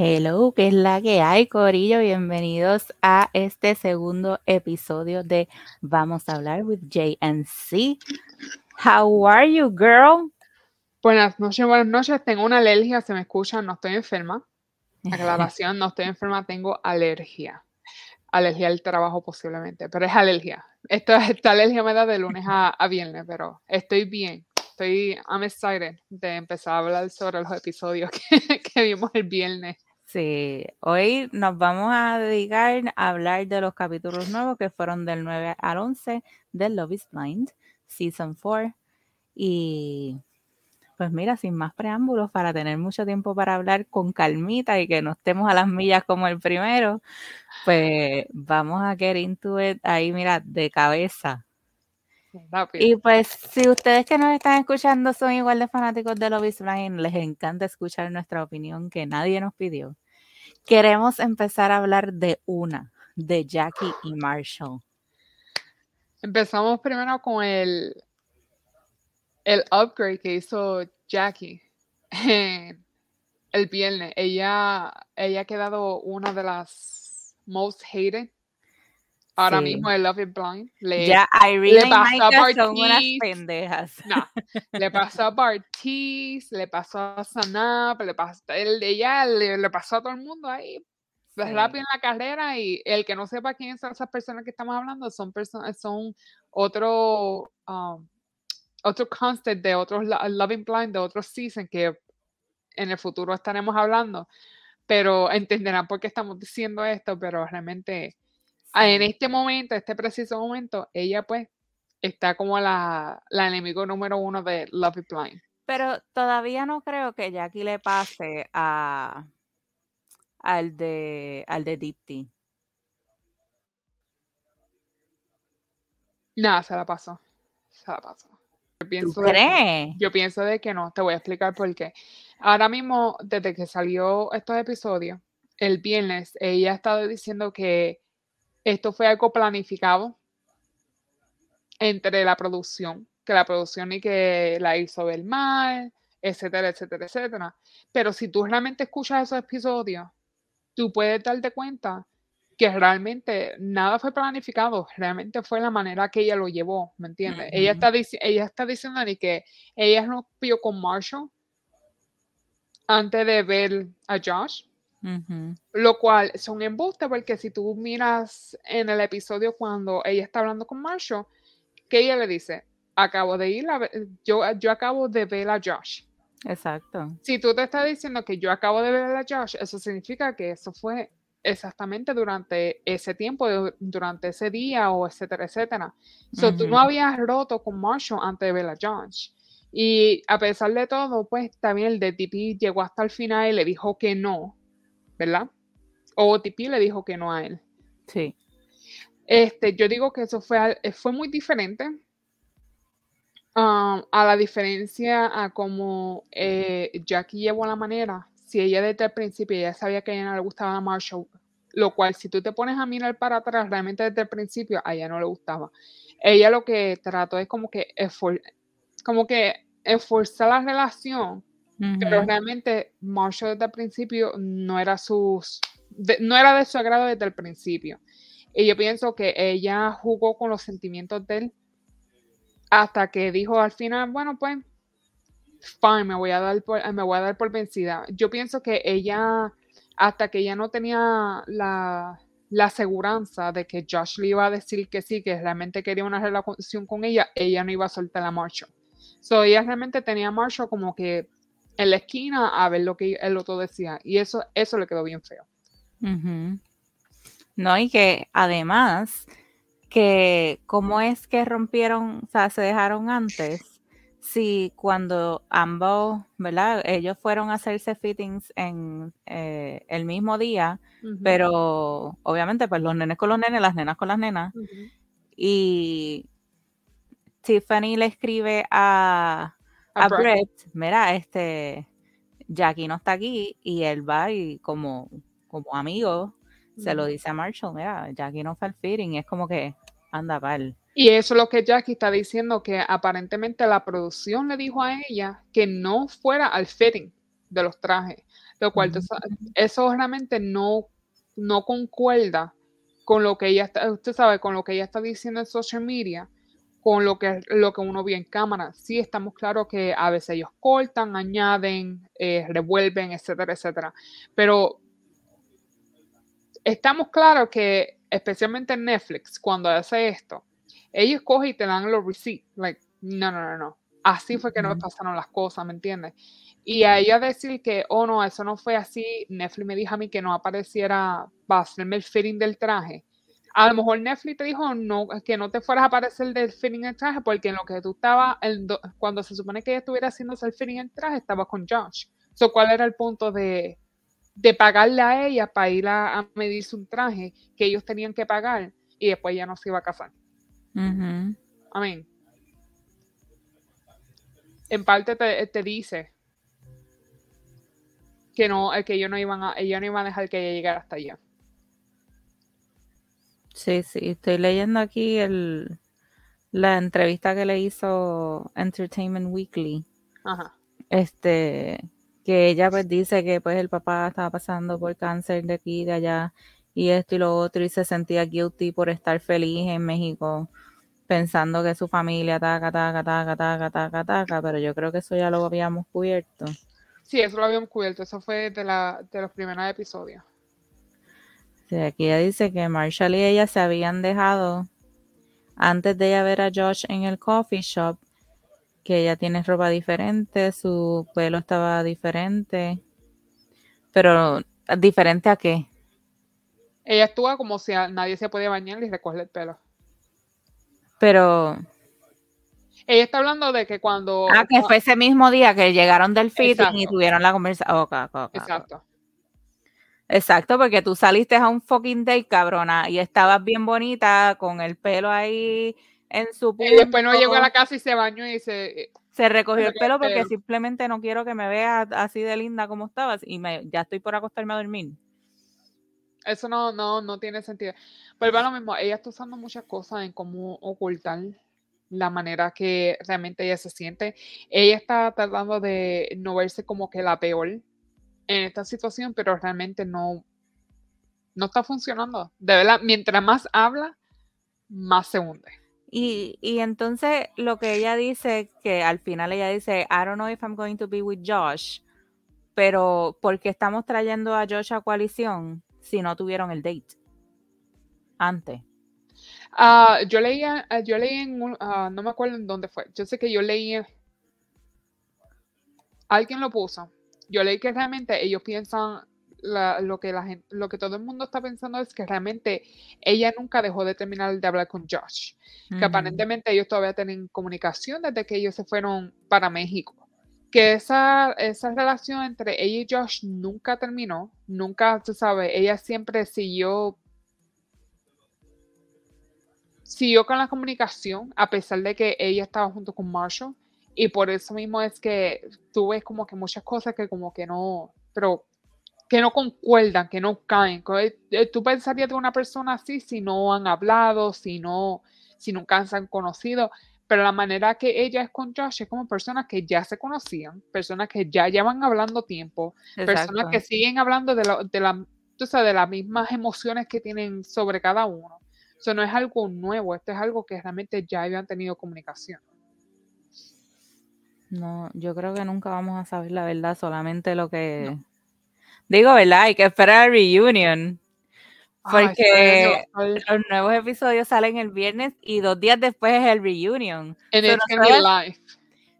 Hello, ¿qué es la que hay, Corillo? Bienvenidos a este segundo episodio de Vamos a hablar with JNC. How are you, girl? Buenas noches, buenas noches. Tengo una alergia, se me escucha, no estoy enferma. Aclaración, no estoy enferma, tengo alergia. Alergia al trabajo posiblemente, pero es alergia. Esto, esta alergia me da de lunes a, a viernes, pero estoy bien estoy, I'm excited de empezar a hablar sobre los episodios que, que, vimos el viernes. Sí, hoy nos vamos a dedicar a hablar de los capítulos nuevos que fueron del 9 al 11 de Love is Blind, Season 4. Y pues mira, sin más preámbulos, para tener mucho tiempo para hablar con calmita y que no estemos a las millas como el primero, pues vamos a get into it ahí, mira, de cabeza. Rápido. Y pues, si ustedes que nos están escuchando son igual de fanáticos de is Blind, les encanta escuchar nuestra opinión que nadie nos pidió. Queremos empezar a hablar de una, de Jackie y Marshall. Empezamos primero con el, el upgrade que hizo Jackie el viernes. Ella, ella ha quedado una de las most hated Ahora Sí. mismo el Love is Blind. Le, Ya Irene y pasó a Micah son unas pendejas. No, le pasó a Bartiz, le pasó a Sanap, le pasó, él, ella le, le pasó a todo el mundo ahí. pues, Sí. rápido en la carrera y el que no sepa quiénes son esas personas que estamos hablando son personas son otro um, otro de otros lo- Loving Blind de otros season que en el futuro estaremos hablando pero entenderán por qué estamos diciendo esto pero realmente en Sí. este momento este preciso momento ella pues está como la, la enemigo número uno de Love is Blind Pero todavía no creo que Jackie le pase a al de al de Dipti. nada se la pasó se la pasó yo ¿Tú pienso de que- crees? Yo pienso de que no, te voy a explicar por qué. Ahora mismo, desde que salió estos episodios, el viernes, ella ha estado diciendo que esto fue algo planificado entre la producción, que la producción y que la hizo ver mal, etcétera, etcétera, etcétera. Pero si tú realmente escuchas esos episodios, tú puedes darte cuenta que realmente nada fue planificado, realmente fue la manera que ella lo llevó, ¿me entiendes? ella, está ella está diciendo ni que ella rompió con Marshall antes de ver a Josh, Lo cual es un embuste porque si tú miras en el episodio cuando ella está hablando con Marshall, que ella le dice, acabo de ir a ver, yo, yo acabo de ver a Josh. Exacto. Si tú te estás diciendo que yo acabo de ver a Josh, eso significa que eso fue exactamente durante ese tiempo, du- durante ese día o etcétera, etcétera. So, tú no habías roto con Marshall antes de ver a Josh. Y a pesar de todo, pues también el de TP llegó hasta el final y le dijo que no, ¿verdad? O TP le dijo que no a él. Sí. Este, yo digo que eso fue, eh, fue muy diferente um, a la diferencia a como eh, Jackie llevó la manera. Si ella desde el principio ya sabía que a ella no le gustaba a Marshall, lo cual si tú te pones a mirar para atrás, realmente desde el principio a ella no le gustaba. Ella lo que trató es como que, esfor- como que esforzar la relación pero realmente Marshall desde el principio no era sus de- no era de su agrado desde el principio. Y yo pienso que ella jugó con los sentimientos de él hasta que dijo al final bueno pues fine me voy a dar por, me voy a dar por vencida yo pienso que ella hasta que ella no tenía la la aseguranza de que Josh le iba a decir que sí, que realmente quería una relación con ella, ella no iba a soltar a Marshall. So, ella realmente tenía a Marshall como que en la esquina a ver lo que el otro decía. Y eso, eso le quedó bien feo. No, y que además, que cómo es que rompieron, o sea, se dejaron antes, si cuando ambos, ¿verdad? Ellos fueron a hacerse fittings en eh, el mismo día, pero obviamente pues los nenes con los nenes, las nenas con las nenas, y Tiffany le escribe a, A a Brett. Brett, mira, este, Jackie no está aquí, y él va y como, como amigo, se lo dice a Marshall, mira, Jackie no fue al fitting, y es como que, anda pal. Y eso es lo que Jackie está diciendo, que aparentemente la producción le dijo a ella que no fuera al fitting. de los trajes, lo cual eso realmente no, no concuerda con lo que ella está, usted sabe, con lo que ella está diciendo en social media, con lo que, lo que uno ve en cámara. Sí, estamos claros que a veces ellos cortan, añaden, eh, revuelven, etcétera, etcétera. Pero estamos claros que, especialmente en Netflix, cuando hace esto, ellos cogen y te dan los receipts. Like, no, no, no, no. Así fue que no pasaron las cosas, ¿me entiendes? Y a ella decir que, oh no, eso no fue así, Netflix me dijo a mí que no apareciera para hacerme el fitting del traje. A lo mejor Netflix te dijo no, que no te fueras a aparecer del fitting del traje, porque en lo que tú estabas, cuando se supone que ella estuviera haciendo el fitting del traje, estaba con Josh. So, ¿Cuál era el punto de, de pagarle a ella para ir a, medirse un traje que ellos tenían que pagar y después ya no se iba a casar? Amén. En parte te, te dice que no, que ellos no iban a, ellos no iban a dejar que ella llegara hasta allá. Sí, sí, estoy leyendo aquí el, la entrevista que le hizo Entertainment Weekly. Ajá. Este, que ella pues dice que pues el papá estaba pasando por cáncer de aquí y de allá y esto y lo otro y se sentía guilty por estar feliz en México pensando que su familia taca, taca, taca, taca, taca, taca, pero yo creo que eso ya lo habíamos cubierto. Sí, eso lo habíamos cubierto, eso fue de, la, de los primeros episodios. Aquí ella dice que Marshall y ella se habían dejado antes de ella ver a Josh en el coffee shop, que ella tiene ropa diferente, su pelo estaba diferente, pero ¿diferente a qué? Ella estuvo como si nadie se podía bañar y recoger el pelo. Pero ella está hablando de que cuando. Ah, que fue ese mismo día que llegaron del fitting y tuvieron la conversación. Exacto. Exacto, porque tú saliste a un fucking day, cabrona, y estabas bien bonita con el pelo ahí en su punto. Y después no llegó a la casa y se bañó y se. Eh, se recogió el pelo porque simplemente no quiero que me veas así de linda como estabas y me, ya estoy por acostarme a dormir. Eso no, no, no tiene sentido. Pero va lo mismo, ella está usando muchas cosas en cómo ocultar la manera que realmente ella se siente. Ella está tratando de no verse como que la peor en esta situación, pero realmente no, no está funcionando. De verdad, mientras más habla, más se hunde. Y, y, entonces lo que ella dice, que al final ella dice, I don't know if I'm going to be with Josh, pero ¿por qué estamos trayendo a Josh a coalición si no tuvieron el date antes? Ah, yo leía, ah, yo leí en un, ah, no me acuerdo en dónde fue. Yo sé que yo leí, alguien lo puso. Yo leí que realmente ellos piensan lo que la gente, lo que todo el mundo está pensando es que realmente ella nunca dejó de terminar de hablar con Josh. Que aparentemente ellos todavía tienen comunicación desde que ellos se fueron para México. Que esa, esa relación entre ella y Josh nunca terminó, nunca, se sabe, ella siempre siguió siguió con la comunicación a pesar de que ella estaba junto con Marshall y por eso mismo es que tú ves como que muchas cosas que como que no, pero que no concuerdan, que no caen. Eh, tú pensarías de una persona así si no han hablado, si no, si nunca se han conocido, pero la manera que ella es con Josh es como personas que ya se conocían, personas que ya llevan hablando tiempo, personas que siguen hablando de, de, la, de las mismas emociones que tienen sobre cada uno. Eso no es algo nuevo, esto es algo que realmente ya habían tenido comunicación. No, yo creo que nunca vamos a saber la verdad, solamente lo que... Digo, ¿verdad? Hay que esperar el reunion. Porque los nuevos episodios salen el viernes y dos días después es el reunion. En el live.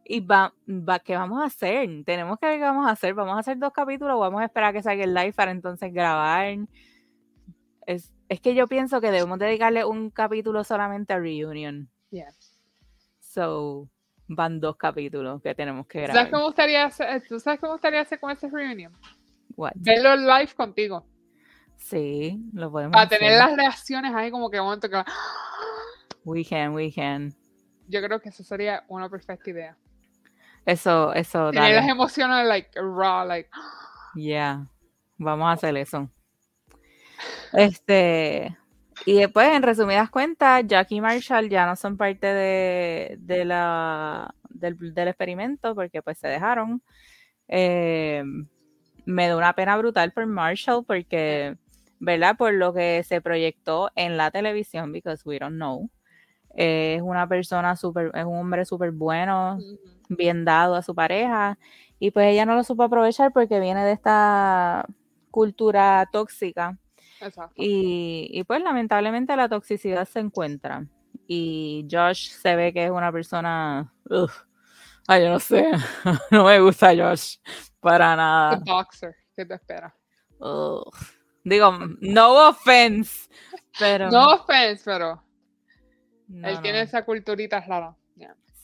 ¿Y va, va, qué vamos a hacer? Tenemos que ver qué vamos a hacer. ¿Vamos a hacer dos capítulos o vamos a esperar a que salga el live para entonces grabar? Es, es que yo pienso que debemos dedicarle un capítulo solamente a Reunion. Yeah. So, van dos capítulos que tenemos que grabar. ¿Sabes cómo gustaría hacer, ¿Tú sabes cómo gustaría hacer con ese Reunion? What? Verlo live contigo. Sí, lo podemos Para tener las reacciones ahí como que momento que... We can, we can. Yo creo que eso sería una perfecta idea. Eso, eso, Tener las emociones like raw, like... Yeah, vamos a hacer eso. Este, y después, en resumidas cuentas, Jack y Marshall ya no son parte de, la, del, experimento porque pues se dejaron. Eh, me da una pena brutal por Marshall porque, ¿verdad? Por lo que se proyectó en la televisión, because we don't know. Eh, es una persona súper, es un hombre súper bueno, bien dado a su pareja, y pues ella no lo supo aprovechar porque viene de esta cultura tóxica. Y, y, pues lamentablemente la toxicidad se encuentra. Y Josh se ve que es una persona... ay, yo no sé. no me gusta Josh para nada. The boxer, ¿qué te espera? Digo, no offense, pero... No offense, pero... él tiene esa culturita rara.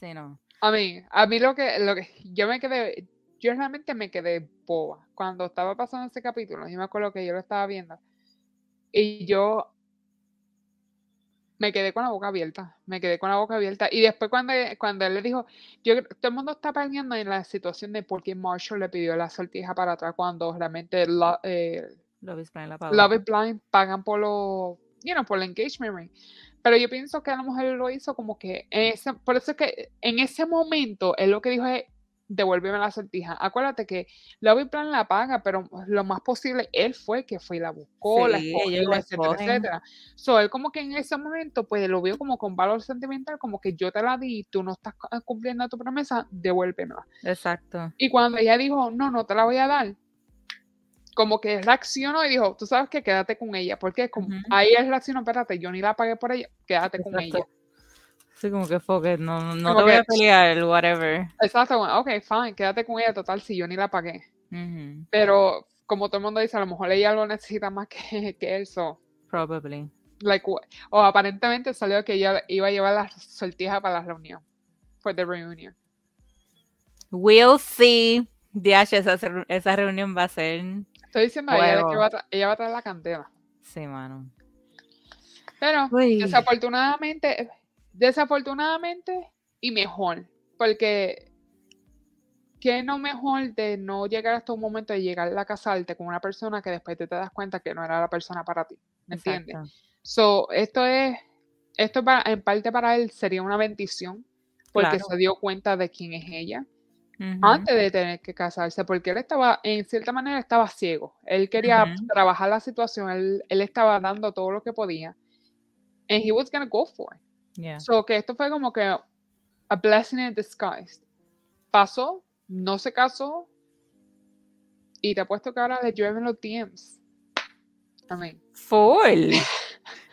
Sí, no. A mí, a mí lo que, lo que yo me quedé, yo realmente me quedé boba cuando estaba pasando ese capítulo. Yo me acuerdo que yo lo estaba viendo y yo me quedé con la boca abierta, me quedé con la boca abierta. Y después cuando, cuando él le dijo, yo, todo el mundo está peleando en la situación de por qué Marshall le pidió la sortija para atrás cuando realmente eh, Love, is Blind, Love Blind pagan por lo, you know, por el engagement ring. Pero yo pienso que a lo mejor lo hizo como que, ese, por eso es que en ese momento él lo que dijo es, devuélveme la sortija. Acuérdate que Lobby Plan la paga, pero lo más posible él fue que fue y la buscó, la escogió, etcétera, etcétera. So, él como que en ese momento, pues lo vio como con valor sentimental, como que yo te la di, tú no estás cumpliendo tu promesa, devuélvemela. Exacto. Y cuando ella dijo, no, no te la voy a dar, como que reaccionó y dijo, tú sabes que quédate con ella, porque como, ahí él reaccionó, espérate, yo ni la pagué por ella, quédate con ella. Sí, como que fue no, no te voy a pelear, whatever. Exacto, ok, fine, quédate con ella, total, si yo ni la pagué. Pero como todo el mundo dice, a lo mejor ella lo necesita más que, que eso. Probably. Like, o aparentemente salió que ella iba a llevar la sortija para la reunión. For the reunion. We'll see. DH, esa, esa reunión va a ser. Estoy diciendo a ella que va a ella va a traer la cantera. Sí, mano. Pero desafortunadamente Desafortunadamente y mejor, porque qué no mejor de no llegar hasta un momento de llegar a casarte con una persona que después te, das cuenta que no era la persona para ti, ¿me entiendes? So, esto es, esto en parte para él sería una bendición, porque se dio cuenta de quién es ella. Antes de tener que casarse, porque él estaba, en cierta manera, estaba ciego. Él quería trabajar la situación, él, él, estaba dando todo lo que podía. And he was gonna go for it. So que esto fue como que a blessing in disguise. Pasó, no se casó y te ha puesto que ahora le llueven los DMs. Amén. Full.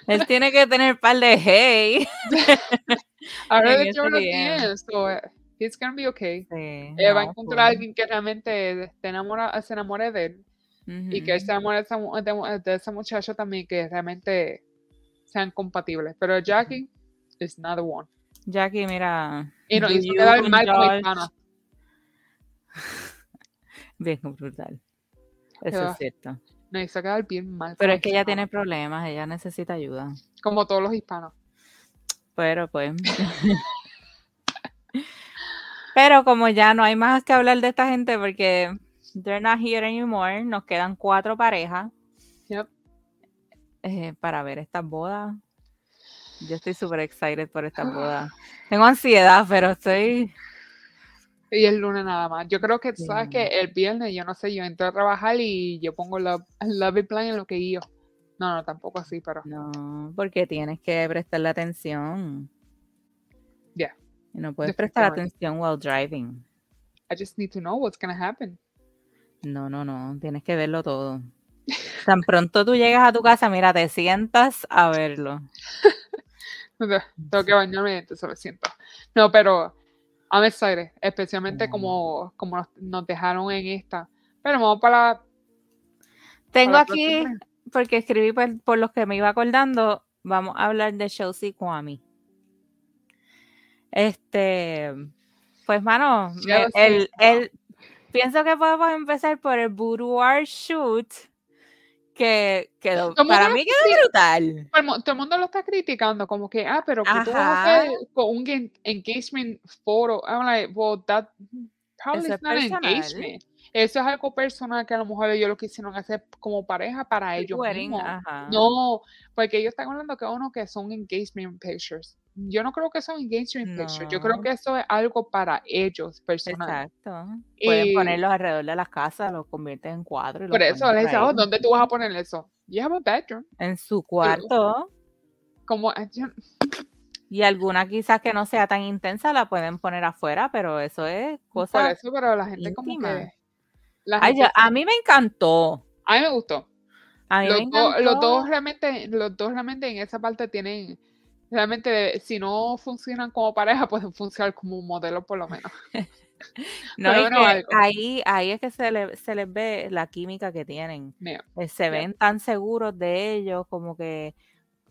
Él tiene que tener par de hey. ahora le llueven los DMs. So, uh, he's gonna be okay. Sí, eh, va a encontrar a alguien que realmente se enamora, se enamore de él. Y que él se enamore de esa, de, de ese muchacho también, que realmente sean compatibles. Pero Jackie is not the one. Jackie, mira. Y no hizo quedar mal con hispana. Bien brutal. Eso es cierto. No hizo quedar bien mal. Pero es que ella tiene problemas, ella necesita ayuda. Como todos los hispanos. Pero pues. Pero como ya no hay más que hablar de esta gente porque they're not here anymore, nos quedan cuatro parejas. Yep. Eh, para ver estas bodas. Yo estoy súper excited por esta boda. Tengo ansiedad, pero estoy. Y el lunes nada más. Yo creo que, ¿sabes que El viernes, yo no sé, yo entro a trabajar y yo pongo el love, plan en lo que yo. No, no, tampoco así, pero. No, porque tienes que prestarle atención. Ya. Y no puedes prestar atención while driving. I just need to know what's going to happen. No, no, no. Tienes que verlo todo. Tan pronto tú llegas a tu casa, mira, te sientas a verlo. Tengo que bañarme, entonces me siento. No, pero I'm excited, especialmente como, como nos, dejaron en esta. Pero vamos para Tengo aquí, porque escribí por, los que me iba acordando, vamos a hablar de Chelsea Kwame. Este, pues, mano, el, el, pienso que podemos empezar por el boudoir shoot que quedó, para mí quedó brutal. Todo el mundo lo está criticando, como que, ah, pero que tú vas con un engagement photo. I'm like, well, that probably is not engagement. Eso es algo personal que a lo mejor ellos lo quisieron hacer como pareja para ellos mismos. No, porque ellos están hablando que uno que son engagement pictures. Yo no creo que eso es engagement picture, yo creo No. que eso es algo para ellos, personal. Exacto. Pueden ponerlos alrededor de las casas, los convierten en cuadros por eso les por oh. ¿dónde tú vas a poner eso? You have a bedroom. En su cuarto. Como, eh, yo- Y alguna quizás que no sea tan intensa la pueden poner afuera, pero eso es por cosa. eso, pero la gente como que... La Ay, gente yo- se- a mí me encantó. a mí me gustó. A mí Los, me dos- los dos realmente, los dos realmente en esa parte tienen, realmente si no funcionan como pareja, pueden funcionar como un modelo por lo menos. No, que algo. ahí, ahí es que se, le- se les ve la química que tienen. Eh, se Yeah. ven tan seguros de ellos, como que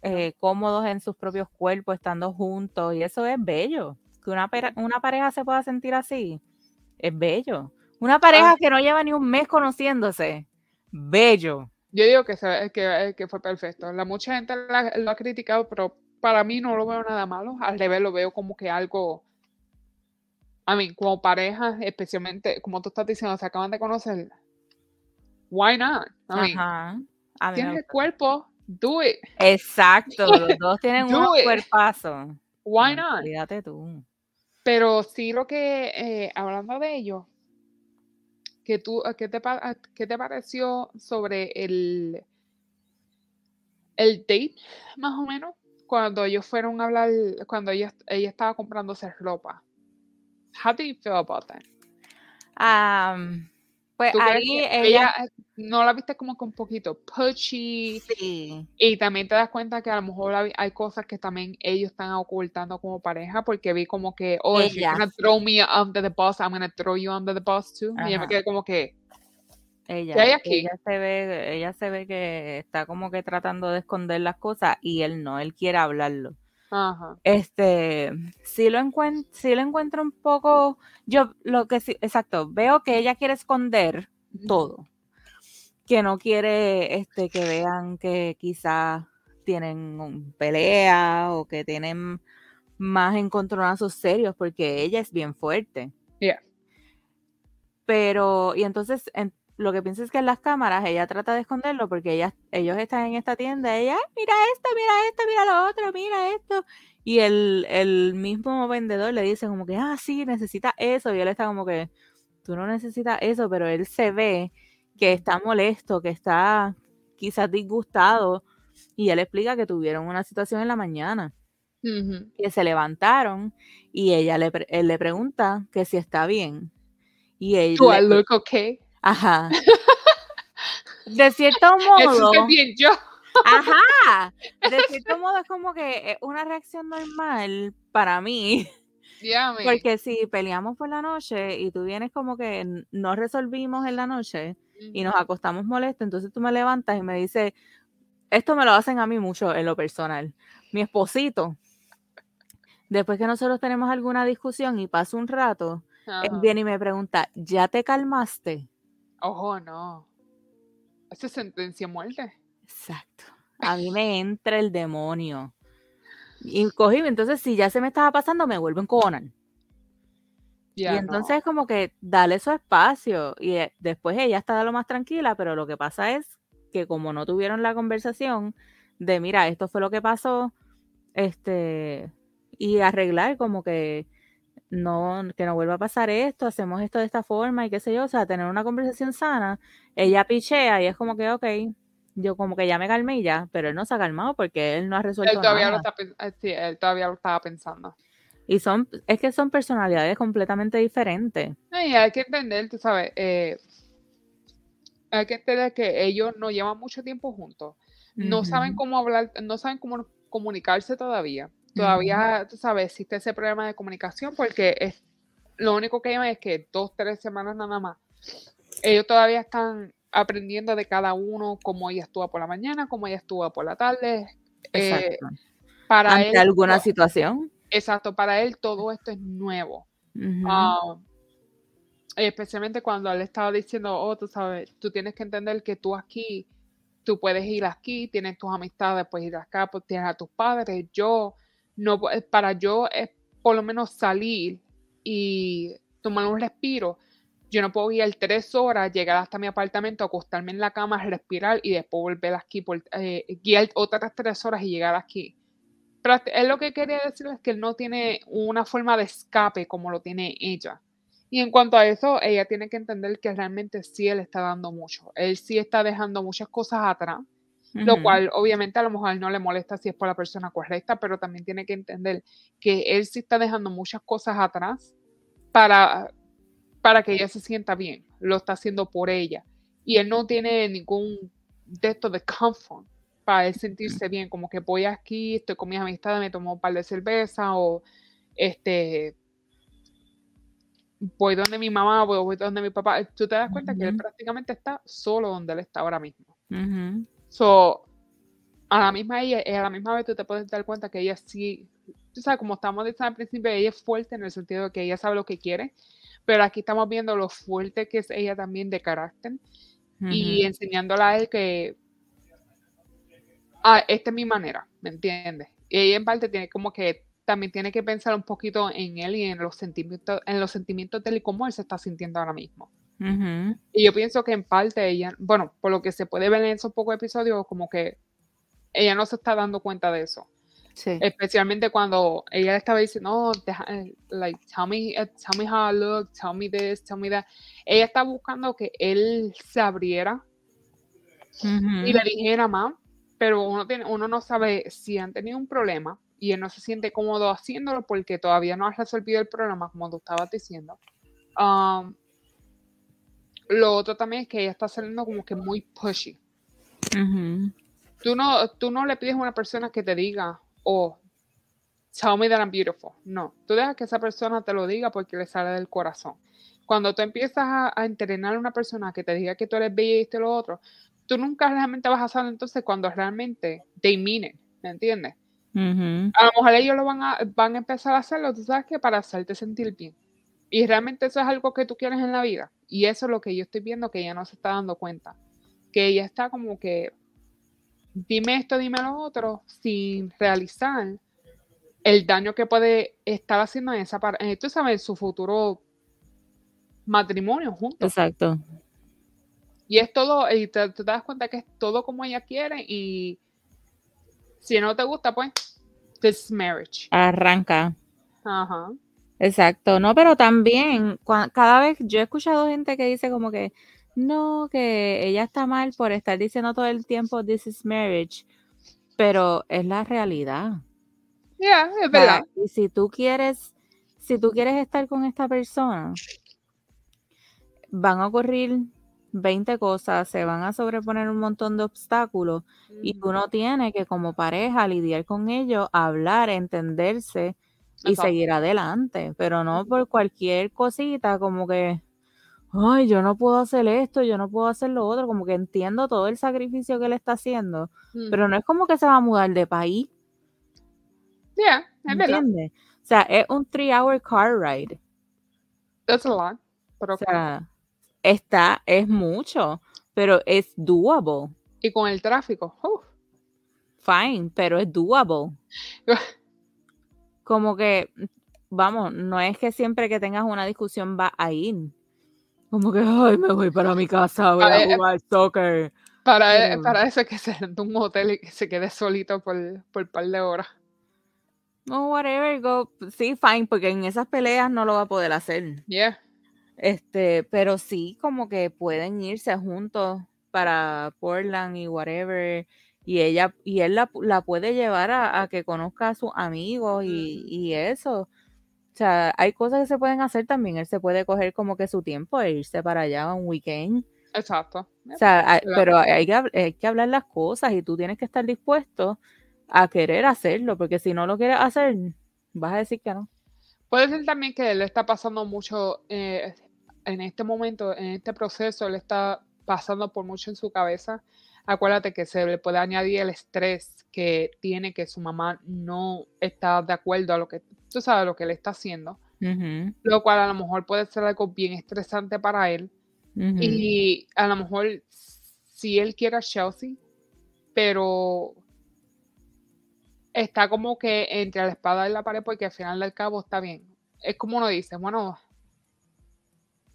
eh, cómodos en sus propios cuerpos, estando juntos, y eso es bello. Que una, una pareja se pueda sentir así, es bello. Una pareja Ah. que no lleva ni un mes conociéndose, bello. Yo digo que, que, que fue perfecto. La mucha gente lo ha criticado, pero para mí no lo veo nada malo. Al revés, lo veo como que algo. A mí, como pareja, especialmente, como tú estás diciendo, se acaban de conocer. Why not? I mean, Ajá. A tienes el cuerpo, do it. Exacto, los dos tienen it. cuerpazos. Why No, not? Fíjate tú. Pero sí lo que, eh, hablando de ello, que tú, ¿qué te, qué te pareció sobre el, el date, más o menos? Cuando ellos fueron a hablar, cuando ella, ella estaba comprándose ropa. How do you feel about that? Am, pues ¿Tú crees ahí ella, ella, no la viste como que un poquito pushy? sí, Y también te das cuenta que a lo mejor hay, cosas que también ellos están ocultando como pareja, porque vi como que, oh, if you're Ella. gonna throw me under the bus, I'm gonna throw you under the bus too. Y yo me quedé como que, ella, ¿qué hay aquí? ella se ve, ella se ve que está como que tratando de esconder las cosas y él no, él quiere hablarlo. Ajá. Este, sí lo encuentro, sí lo encuentro un poco, yo lo que sí, exacto, veo que ella quiere esconder todo, que no quiere este que vean que quizás tienen pelea o que tienen más encontronazos serios porque ella es bien fuerte. Yeah. Pero, y entonces en- lo que pienso es que en las cámaras ella trata de esconderlo porque ella, ellos están en esta tienda, ella, "Ay, mira esto, mira esto, mira lo otro, mira esto. Y el, el mismo vendedor le dice como que, ah, sí, necesita eso. Y él está como que, tú no necesitas eso, pero él se ve que está molesto, que está quizás disgustado. Y él explica que tuvieron una situación en la mañana, que se levantaron y ella le, él le pregunta que si está bien. Y I le- look okay? Ajá. De cierto Eso modo, es bien yo. ajá, de cierto modo es como que es una reacción normal para mí, Yeah, porque si peleamos por la noche y tú vienes como que no resolvimos en la noche y nos acostamos molestos, entonces tú me levantas y me dices, esto me lo hacen a mí mucho en lo personal. Mi esposito, después que nosotros tenemos alguna discusión y pasa un rato, él viene y me pregunta, ¿ya te calmaste? Ojo, no. Esa es sentencia a muerte. Exacto. A mí me entra el demonio. Y cogí, entonces si ya se me estaba pasando, me vuelvo en Conan. Y no. entonces como que dale su espacio. Y eh, después ella está de lo más tranquila, pero lo que pasa es que como no tuvieron la conversación de, mira, esto fue lo que pasó, este, y arreglar como que no, que no vuelva a pasar esto, hacemos esto de esta forma y qué sé yo, o sea, tener una conversación sana, ella pichea y es como que, ok, yo como que ya me calmé y ya, pero él no se ha calmado porque él no ha resuelto Él todavía, lo nada. está, pen- eh, sí, él todavía lo estaba pensando. Y son, es que son personalidades completamente diferentes. Y hay que entender, tú sabes, eh, hay que entender que ellos no llevan mucho tiempo juntos. No saben cómo hablar, no saben cómo comunicarse todavía. Todavía, tú sabes, existe ese problema de comunicación porque es, lo único que llevan es que dos, tres semanas nada más. Ellos todavía están aprendiendo de cada uno cómo ella actúa por la mañana, cómo ella actúa por la tarde. Eh, Exacto. para Ante él, alguna situación. exacto, para él todo esto es nuevo. Ah, especialmente cuando él estaba diciendo, oh, tú sabes, tú tienes que entender que tú aquí, tú puedes ir aquí, tienes tus amistades, puedes ir acá, pues tienes a tus padres. Yo, no, pu- para yo es por lo menos salir y tomar un respiro. Yo no puedo ir tres horas, llegar hasta mi apartamento, acostarme en la cama, respirar y después volver aquí, por, eh, guiar otras tres horas y llegar aquí. él lo que quería decir es que él no tiene una forma de escape como lo tiene ella. Y en cuanto a eso, ella tiene que entender que realmente sí él está dando mucho. Él sí está dejando muchas cosas atrás, lo cual obviamente a lo mejor no le molesta si es por la persona correcta, pero también tiene que entender que él sí está dejando muchas cosas atrás para, para que ella se sienta bien. Lo está haciendo por ella. Y él no tiene ningún de esto de comfort para él sentirse bien, como que voy aquí, estoy con mis amistades, me tomo un par de cerveza o este voy donde mi mamá, voy, voy donde mi papá. Tú te das cuenta que él prácticamente está solo donde él está ahora mismo. So, a la misma ella, a la misma vez tú te puedes dar cuenta que ella sí, tú sabes, como estamos diciendo al principio, ella es fuerte en el sentido de que ella sabe lo que quiere, pero aquí estamos viendo lo fuerte que es ella también de carácter y enseñándola a él que ah, esta es mi manera, ¿me entiendes? Y ella en parte tiene como que también tiene que pensar un poquito en él y en los sentimientos, en los sentimientos de él y cómo él se está sintiendo ahora mismo. Y yo pienso que en parte ella, bueno, por lo que se puede ver en esos pocos episodios, como que ella no se está dando cuenta de eso. Sí. Especialmente cuando ella estaba diciendo, no, eh, like, tell me, eh, tell me how I look, tell me this, tell me that. Ella está buscando que él se abriera y le dijera más, pero uno, tiene, uno no sabe si han tenido un problema y él no se siente cómodo haciéndolo porque todavía no ha resolvido el problema, como tú estabas diciendo. Um, lo otro también es que ella está saliendo como que muy pushy. tú, no, tú no le pides a una persona que te diga, oh, tell me that I'm beautiful. No, tú dejas que esa persona te lo diga porque le sale del corazón. Cuando tú empiezas a, entrenar a una persona que te diga que tú eres bella y esto y lo otro, tú nunca realmente vas a saber entonces cuando realmente te mean ¿me entiendes? A lo mejor ellos lo van a, van a empezar a hacerlo, tú sabes que para hacerte sentir bien. Y realmente eso es algo que tú quieres en la vida. Y eso es lo que yo estoy viendo que ella no se está dando cuenta. Que ella está como que, dime esto, dime lo otro, sin realizar el daño que puede estar haciendo en esa parte. Tú sabes, su futuro matrimonio juntos. Exacto. Y es todo, y te, das cuenta que es todo como ella quiere y si no te gusta, pues, this marriage. Arranca. Ajá. Exacto, no, pero también cada vez yo he escuchado gente que dice como que no, que ella está mal por estar diciendo todo el tiempo this is marriage, pero es la realidad. Ya, es verdad. y si tú quieres, si tú quieres estar con esta persona, van a ocurrir 20 cosas, se van a sobreponer un montón de obstáculos y tú no tienes que como pareja lidiar con ellos, hablar, entenderse y seguir adelante, pero no por cualquier cosita como que, ay, yo no puedo hacer esto, yo no puedo hacer lo otro, como que entiendo todo el sacrificio que él está haciendo, pero no es como que se va a mudar de país. Yeah, es verdad. O sea, es un three hour car ride. That's a lot. o sea, está, es mucho, pero es doable. Y con el tráfico, Fine, pero es doable. como que, vamos, no es que siempre que tengas una discusión va a ir. Como que, ay, me voy para mi casa, voy a, jugar soccer. Para, e, para eso es que se rente un hotel y que se quede solito por, por un par de horas. No, whatever, go. Sí, fine, porque en esas peleas no lo va a poder hacer. Yeah. Este, pero sí, como que pueden irse juntos para Portland y whatever y ella y él la, la puede llevar a, que conozca a sus amigos y, y, eso. O sea, hay cosas que se pueden hacer también. Él se puede coger como que su tiempo e irse para allá un weekend. Exacto. O sea, pero hay que, hay que hablar las cosas y tú tienes que estar dispuesto a querer hacerlo, porque si no lo quieres hacer, vas a decir que no. Puede ser también que él está pasando mucho eh, en este momento, en este proceso, él está pasando por mucho en su cabeza acuérdate que se le puede añadir el estrés que tiene que su mamá no está de acuerdo a lo que tú sabes lo que él está haciendo, lo cual a lo mejor puede ser algo bien estresante para él. Y a lo mejor si él quiere a Chelsea, pero está como que entre la espada y la pared porque al final del cabo está bien. Es como uno dice, bueno,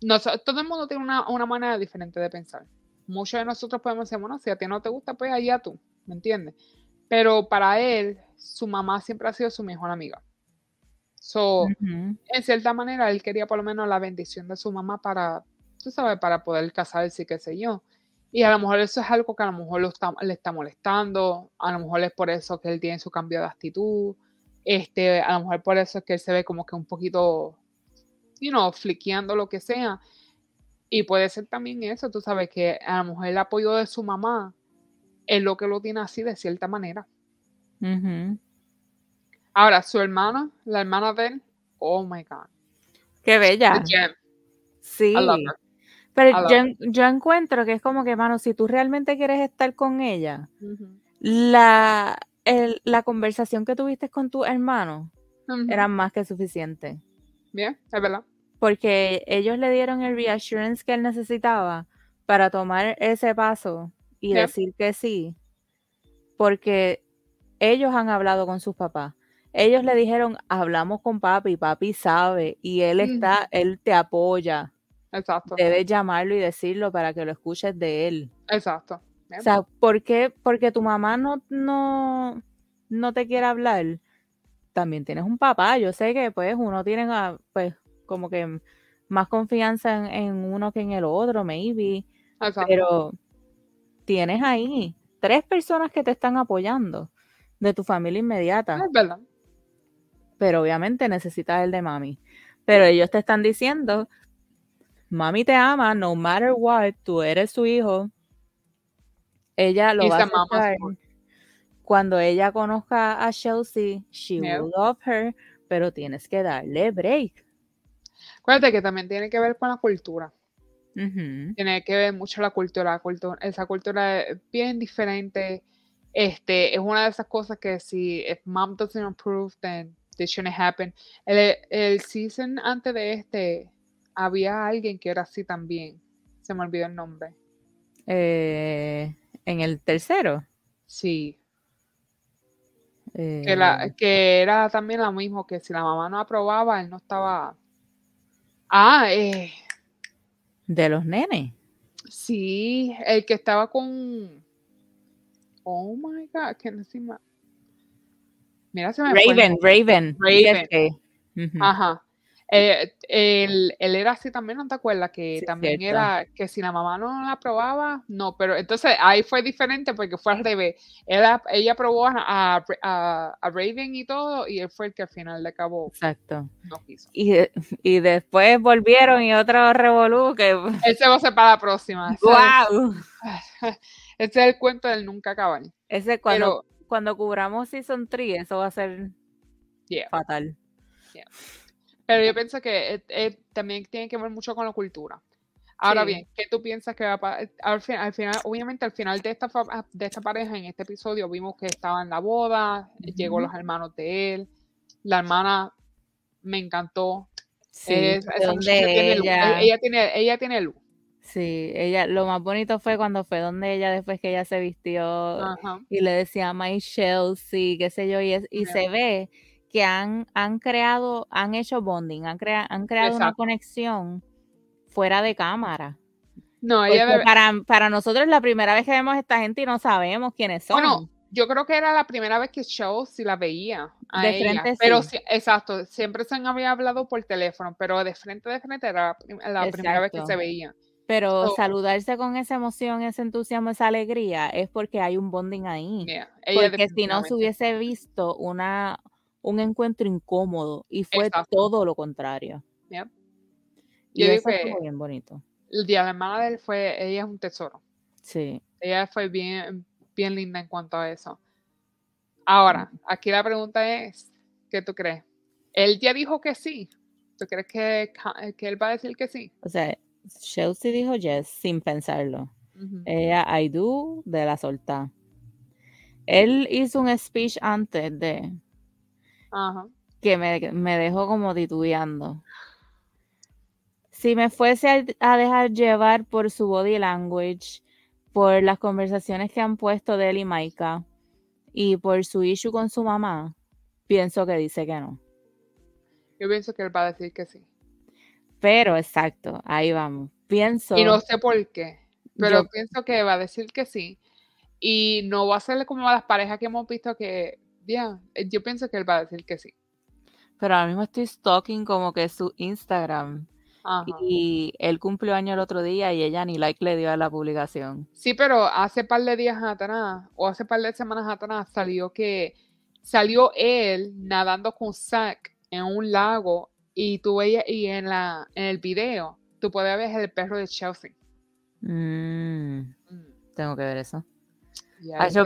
no, todo el mundo tiene una, una manera diferente de pensar muchos de nosotros podemos decir, bueno, si a ti no te gusta, pues allá tú, ¿me entiendes? Pero para él, su mamá siempre ha sido su mejor amiga. So, en cierta manera, él quería por lo menos la bendición de su mamá para, tú sabes, para poder casarse y qué sé yo. Y a lo mejor eso es algo que a lo mejor lo le está molestando, a lo mejor es por eso que él tiene su cambio de actitud, este, a lo mejor por eso es que él se ve como que un poquito, you know, fliqueando lo que sea. Y puede ser también eso, tú sabes, que a lo mejor el apoyo de su mamá es lo que lo tiene así de cierta manera. Ahora, su hermana, la hermana de él, oh my God. Qué bella. Sí. Pero yo, encuentro que es como que, mano, si tú realmente quieres estar con ella, la, la conversación que tuviste con tu hermano era más que suficiente. Bien, es verdad. Porque ellos le dieron el reassurance que él necesitaba para tomar ese paso y decir que sí. Porque ellos han hablado con sus papás. Ellos le dijeron, hablamos con papi, papi sabe, y él está, él te apoya. Exacto. Debes llamarlo y decirlo para que lo escuches de él. Exacto. O sea, ¿por qué? Porque tu mamá no, no, no te quiere hablar. También tienes un papá. Yo sé que pues uno tiene pues como que más confianza en, uno que en el otro, maybe. Pero tienes ahí tres personas que te están apoyando de tu familia inmediata. Es verdad. Pero obviamente necesitas el de mami. Pero ellos te están diciendo, mami te ama, no matter what, tú eres su hijo, ella lo va a aceptar. Cuando ella conozca a Chelsea, she will love her, pero tienes que darle break. Acuérdate que también tiene que ver con la cultura. Tiene que ver mucho la cultura, cultura. Esa cultura es bien diferente. Este, es una de esas cosas que si if mom doesn't approve, then this shouldn't happen. El, el season antes de este, había alguien que era así también. Se me olvidó el nombre. Eh, en el tercero. Sí. Que, la, eh. que, era también lo mismo, que si la mamá no aprobaba, él no estaba. Ah, eh. De los nenes. Sí, el que estaba con. Oh my God, que encima. Mira, se me Raven, Raven. Raven. Ajá. Eh, él, era así también, ¿no te acuerdas? Que también era que si la mamá no la aprobaba, no, pero entonces ahí fue diferente porque fue al revés. Ella, ella aprobó a, a, Raven y todo, y él fue el que al final le acabó. Exacto. No quiso. Y, y después volvieron y otro revolú que. Ese va a ser para la próxima. ¡Wow! Ese es el cuento del nunca acabar. Ese cuando, cuando cubramos Season 3, eso va a ser fatal. Pero yo pienso que eh, eh, también tiene que ver mucho con la cultura. Ahora bien, ¿qué tú piensas que va a pasar? Al, final, obviamente al final de esta, de esta pareja, en este episodio, vimos que estaba en la boda, llegó los hermanos de él, la hermana me encantó. Sí, ella... ella... tiene, ella tiene luz. Sí, ella, lo más bonito fue cuando fue donde ella, después que ella se vistió y le decía My Chelsea, qué sé yo, y, y se ve que han, han creado, han hecho bonding, han, han creado una conexión fuera de cámara. No, ella para, para nosotros es la primera vez que vemos a esta gente y no sabemos quiénes son. Bueno, yo creo que era la primera vez que Show si la veía. de frente Pero sí. exacto, siempre se había hablado por teléfono, pero de frente de frente era la primera vez que se veía. Pero saludarse con esa emoción, ese entusiasmo, esa alegría, es porque hay un bonding ahí. porque si no se hubiese visto una, un encuentro incómodo y fue todo lo contrario. Y eso fue bien bonito. El día de la madre fue, ella es un tesoro. Sí. Ella fue bien, bien linda en cuanto a eso. Ahora, aquí la pregunta es, ¿qué tú crees? Él ya dijo que sí. ¿Tú crees que, que él va a decir que sí? O sea, Chelsea dijo yes sin pensarlo. Ella, I do, de la solta. Él hizo un speech antes de, que me, dejó como titubeando. Si me fuese a, dejar llevar por su body language, por las conversaciones que han puesto de él y Maika, y por su issue con su mamá, pienso que dice que no. Yo pienso que él va a decir que sí. Pero exacto, ahí vamos. Pienso. Y no sé por qué, pero pienso que va a decir que sí. Y no va a ser como a las parejas que hemos visto que ya, eh, yo pienso que él va a decir que sí. Pero ahora mismo estoy stalking como que su Instagram. Ajá. Y él cumplió año el otro día y ella ni like le dio a la publicación. Sí, pero hace par de días atrás, o hace par de semanas atrás, salió que salió él nadando con Zack en un lago y tú veías, y en la, en el video, tú podías ver el perro de Chelsea. Mm, Mm, tengo que ver eso.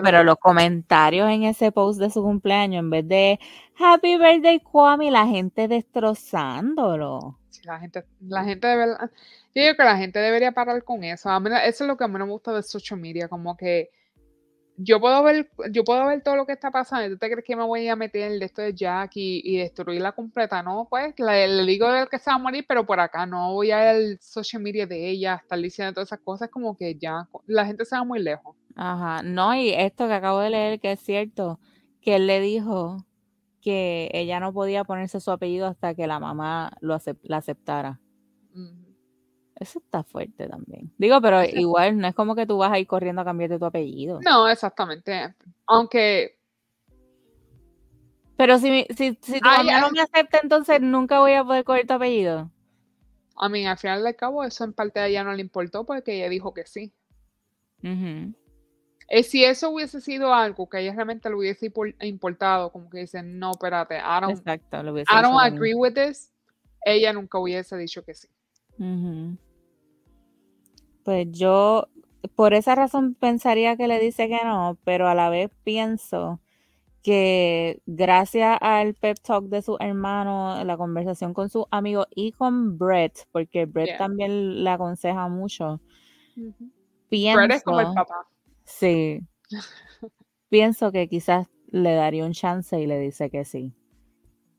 Pero lo- los comentarios en ese post de su cumpleaños, en vez de Happy Birthday Kwame, la gente destrozándolo. la gente, la gente de verdad, yo digo que la gente debería parar con eso. A mí, eso es lo que a mí no me gusta de social media, como que yo puedo ver, yo puedo ver todo lo que está pasando. ¿y ¿Tú te crees que me voy a meter en esto de Jack y, y destruirla completa? No, pues le, digo del que se va a morir, pero por acá no voy a ver el social media de ella, estar diciendo todas esas cosas, como que ya la gente se va muy lejos. Ajá, no, y esto que acabo de leer, que es cierto, que él le dijo que ella no podía ponerse su apellido hasta que la mamá lo acep- la aceptara. Eso está fuerte también. Digo, pero igual no es como que tú vas a ir corriendo a cambiarte tu apellido. No, exactamente. Aunque Pero si, si, si tu Ay, mamá no me acepta, entonces nunca voy a poder coger tu apellido. A mí, al final del cabo, eso en parte a ella no le importó porque ella dijo que sí. Ujú. Eh, si eso hubiese sido algo que a ella realmente le hubiese impor- importado, como que dicen, no, espérate, I don't, Exacto, lo I don't agree with this, ella nunca hubiese dicho que sí. Ujú. Pues yo, por esa razón pensaría que le dice que no, pero a la vez pienso que gracias al pep talk de su hermano, la conversación con su amigo y con Brett, porque Brett Yeah. también le aconseja mucho, Brett es como el pienso, papá. sí, pienso que quizás le daría un chance y le dice que sí.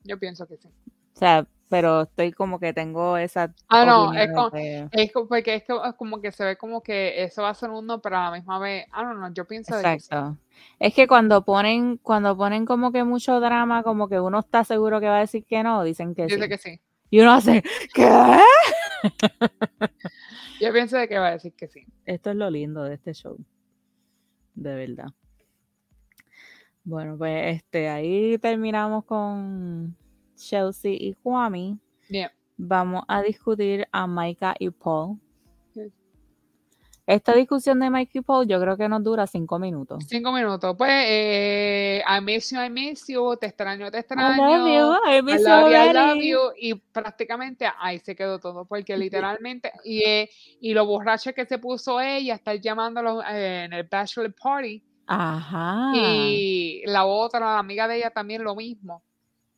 Yo pienso que sí. O sea, pero estoy como que tengo esa Ah, no, es como, de- es co- porque es como que se ve como que eso va a ser uno, pero a la misma vez, I don't know, yo pienso de. Exacto. Es que cuando ponen, cuando ponen como que mucho drama, como que uno está seguro que va a decir que no, dicen que sí. que sí. Y uno hace, ¿qué? Yo pienso de que va a decir que sí. Esto es lo lindo de este show. De verdad. Bueno, pues este, ahí terminamos con Chelsea y Kwame. Bien. Vamos a discutir a Maika y Paul. Esta discusión de Mike y Paul yo creo que nos dura cinco minutos. Cinco minutos. Pues, eh, I miss you, I miss you, te extraño, te I extraño. love you, I miss love you, I love you, y prácticamente ahí se quedó todo, porque literalmente, y, eh, y lo borracha que se puso ella, estar llamándolo eh, en el bachelor party, Ajá. y la otra, la amiga de ella también lo mismo.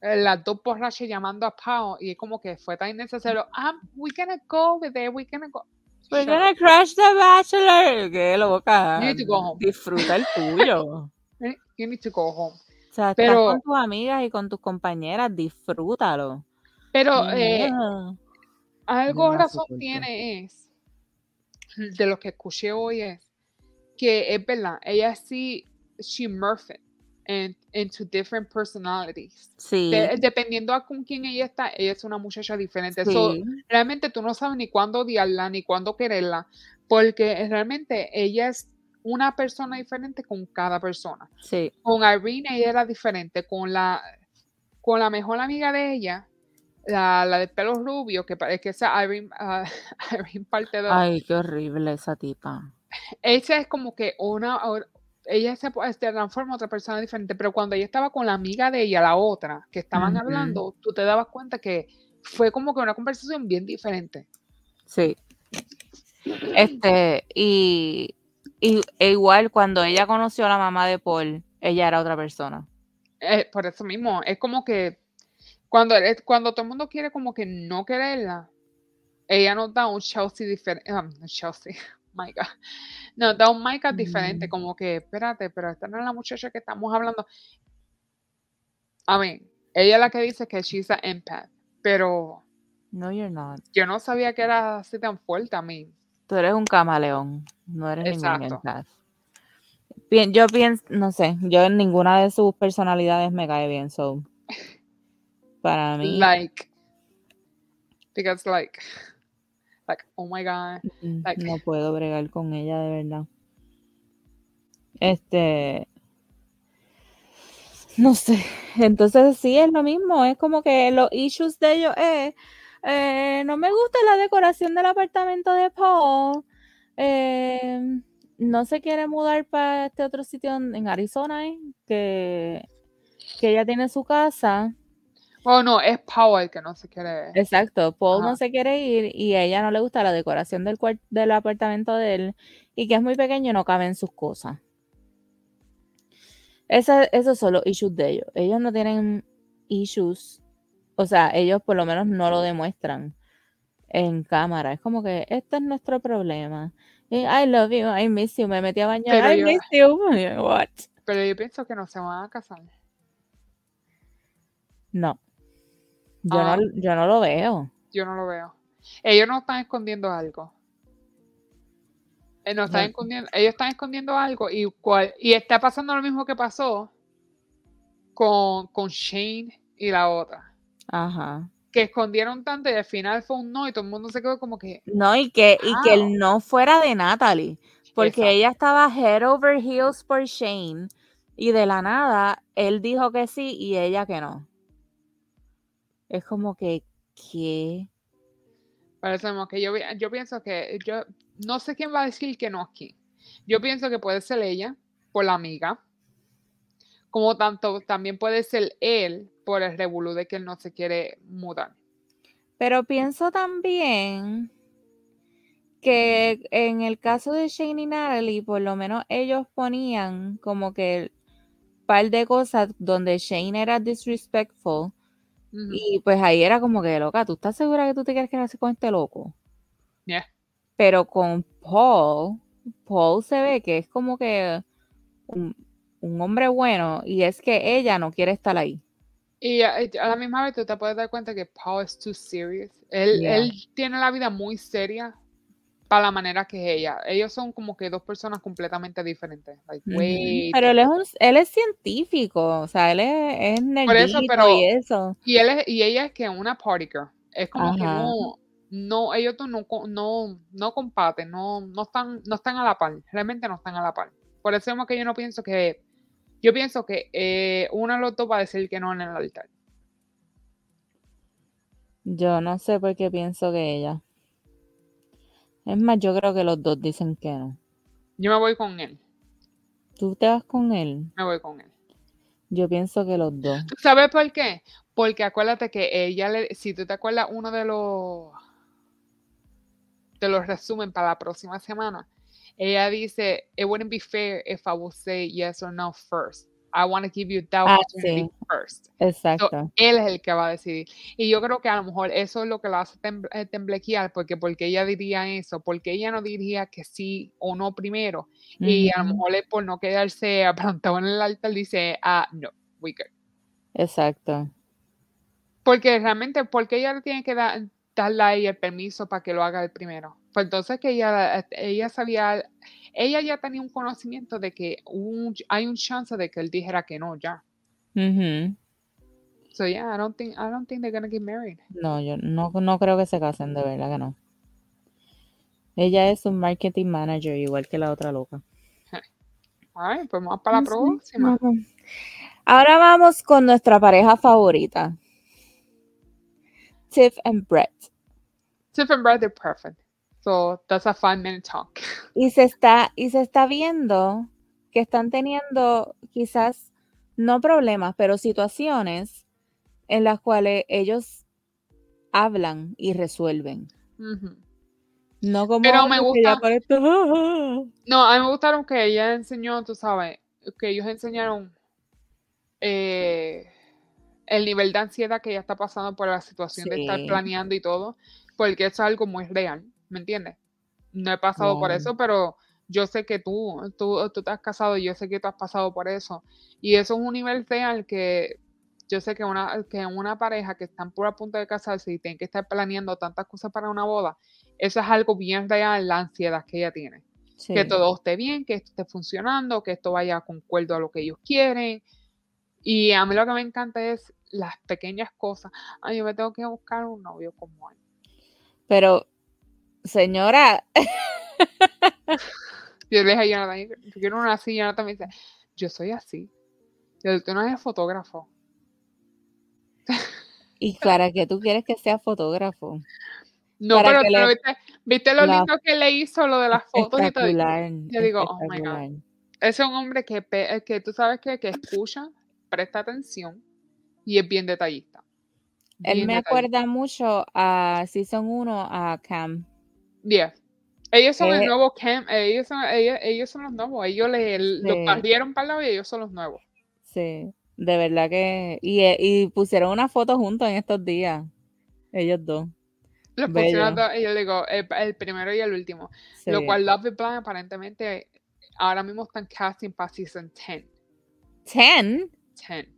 Eh, Las dos borrachas llamando a Pau, y es como que fue tan innecesario. Ah, we gonna go with it, we gonna go. We're gonna crush the bachelor. Qué loca. You need to go home. Disfruta el tuyo. You need to go home. O sea, estás Pero- con tus amigas y con tus compañeras, disfrútalo. Pero eh, algo no razón tiene es, de lo que escuché hoy es, que es verdad, ella sí, she in- into different personalities. Sí. De- dependiendo a con quién ella está, ella es una muchacha diferente. So, sí. realmente tú no sabes ni cuándo odiarla, ni cuándo quererla, porque realmente ella es una persona diferente con cada persona. sí. Con Irene ella era diferente, con la, con la mejor amiga de ella, la, la de pelo rubio, que parece que esa Irene, ah, Irene parte 2, Ay, qué horrible esa tipa. esa es como que una, ella se, se transforma en otra persona diferente, pero cuando ella estaba con la amiga de ella, la otra, que estaban hablando, tú te dabas cuenta que fue como que una conversación bien diferente. Sí. Este, y, y e igual cuando ella conoció a la mamá de Paul, ella era otra persona. Eh, por eso mismo, es como que cuando, cuando todo el mundo quiere como que no quererla, ella nos da un Chelsea diferente, Chelsea, nos da un Micah diferente, Mm. como que, espérate, pero esta no es la muchacha que estamos hablando. A mí, ella es la que dice que she's an empath, pero No, you're not. yo no sabía que era así tan fuerte a mí. Tú eres un camaleón, no eres ningún Exacto. empath. Bien, yo pienso, no sé, yo en ninguna de sus personalidades me cae bien, so. Para mí, Like, because like, like, oh my God. mm, like- no puedo bregar con ella de verdad. Este. No sé. Entonces sí es lo mismo. Es como que los issues de ellos es. Eh, no me gusta la decoración del apartamento de Paul. Eh, no se quiere mudar para este otro sitio en Arizona, ¿eh? que, que ella tiene su casa. Oh, no, es Paul el que no se quiere. Exacto, Paul no se quiere ir y a ella no le gusta la decoración del, del apartamento de él y que es muy pequeño y no caben sus cosas. esos son los issues de ellos. Ellos no tienen issues, o sea, ellos por lo menos no lo demuestran en cámara. Es como que este es nuestro problema. I love you, I miss you. Me metí a bañar. I miss you. What? Pero yo pienso que no se van a casar. No. Yo, no, ah. yo no lo veo. Yo no lo veo. Ellos no están escondiendo algo. Eh, no están escondiendo, ellos están escondiendo algo y, cual, y está pasando lo mismo que pasó con, con Shane y la otra. Ajá que escondieron tanto y al final fue un no y todo el mundo se quedó como que... No, y que, y que el no fuera de Natalie, porque ella estaba head over heels por Shane y de la nada él dijo que sí y ella que no. Es como que, ¿qué? Parece que yo, yo pienso que, yo no sé quién va a decir que no aquí. Yo pienso que puede ser ella por la amiga, como tanto también puede ser él por el revolú de que él no se quiere mudar. Pero pienso también que en el caso de Shane y Natalie, por lo menos ellos ponían como que un par de cosas donde Shane era disrespectful. Y pues ahí era como que, loca, ¿tú estás segura que tú te quieres quedar con este loco? Yeah. Pero con Paul, Paul se ve que es como que un, un hombre bueno y es que ella no quiere estar ahí. Y a, la misma vez tú te puedes dar cuenta que Paul es too serious. Él, él tiene la vida muy seria para la manera que es ella. Ellos son como que dos personas completamente diferentes. Pero él es, un, él es científico, o sea, él es, es Por eso, pero, y eso. Y, él es, y ella es que una party girl. Es como que no, no, ellos no, no, no comparten, no, no, están, no están a la par, realmente no están a la par. Por eso es que yo no pienso que yo pienso que eh, uno de los dos va a decir que no en el altar. Yo no sé por qué pienso que ella. Es más, yo creo que los dos dicen que no. Yo me voy con él. ¿Tú te vas con él? Me voy con él. Yo pienso que los dos. sabes por qué? Porque acuérdate que ella le, si tú te acuerdas uno de los de los resumen para la próxima semana, ella dice, it wouldn't be fair if I would say yes or no first. I want to give you that ah, opportunity first. Exacto. él es el que va a decidir. Y yo creo que a lo mejor eso es lo que la hace eh, temblequear, porque porque ella diría eso, porque ella no diría que sí o no primero. Y a lo mejor es por no quedarse aplantado en el altar, dice, ah, no, we good. Exacto. Porque realmente, porque ella le tiene que dar, darle ahí el permiso para que lo haga el primero. Pues entonces que ella, ella sabía, ella ya tenía un conocimiento de que hay un chance de que él dijera que no ya. So yeah, I don't think I don't think they're gonna get married. No, yo no, no creo que se casen, de verdad que no. Ella es un marketing manager igual que la otra loca. Ay, pues vamos para la próxima. Ahora vamos con nuestra pareja favorita. Tiff and Brett. Tiff and Brett, they're perfect. So that's a five minute talk. Y se está, y se está viendo que están teniendo quizás no problemas, pero situaciones en las cuales ellos hablan y resuelven. No como pero me gusta. No, a mí me gustaron que ella enseñó, tú sabes, que ellos enseñaron eh, el nivel de ansiedad que ella está pasando por la situación de estar planeando y todo, porque es algo muy real. ¿Me entiendes? No he pasado por eso, pero yo sé que tú, tú, tú te has casado y yo sé que tú has pasado por eso. Y eso es un nivel real que yo sé que una, que una pareja que están por a punto de casarse y tienen que estar planeando tantas cosas para una boda, eso es algo bien real, la ansiedad que ella tiene. Que todo esté bien, que esto esté funcionando, que esto vaya con acuerdo a lo que ellos quieren. Y a mí lo que me encanta es las pequeñas cosas. Ay, yo me tengo que buscar un novio como él. Pero señora. yo le dije a Jonathan, yo quiero una así, Jonathan me dice, yo soy así. El tú no es fotógrafo. ¿Y para qué tú quieres que sea fotógrafo? No, Para pero tú le- viste, viste lo la- lindo que le hizo lo de las fotos y todo. Yo digo, oh my God. es un hombre que, eh, que tú sabes que, que escucha, presta atención y es bien detallista. Él me detallista. acuerda mucho a Season 1 a Cam. Yeah. Ellos son el Eh, nuevo camp, ellos son, ellos, ellos son los nuevos, ellos le, los Sí. barrieron para el lado y ellos son los nuevos. Sí, de verdad que. Y, eh, y pusieron una foto juntos en estos días. Ellos dos. Los pusieron dos, yo digo, el, el primero y el último. Lo cual Love is Blind aparentemente ahora mismo están casting para season 10. Ten. 10.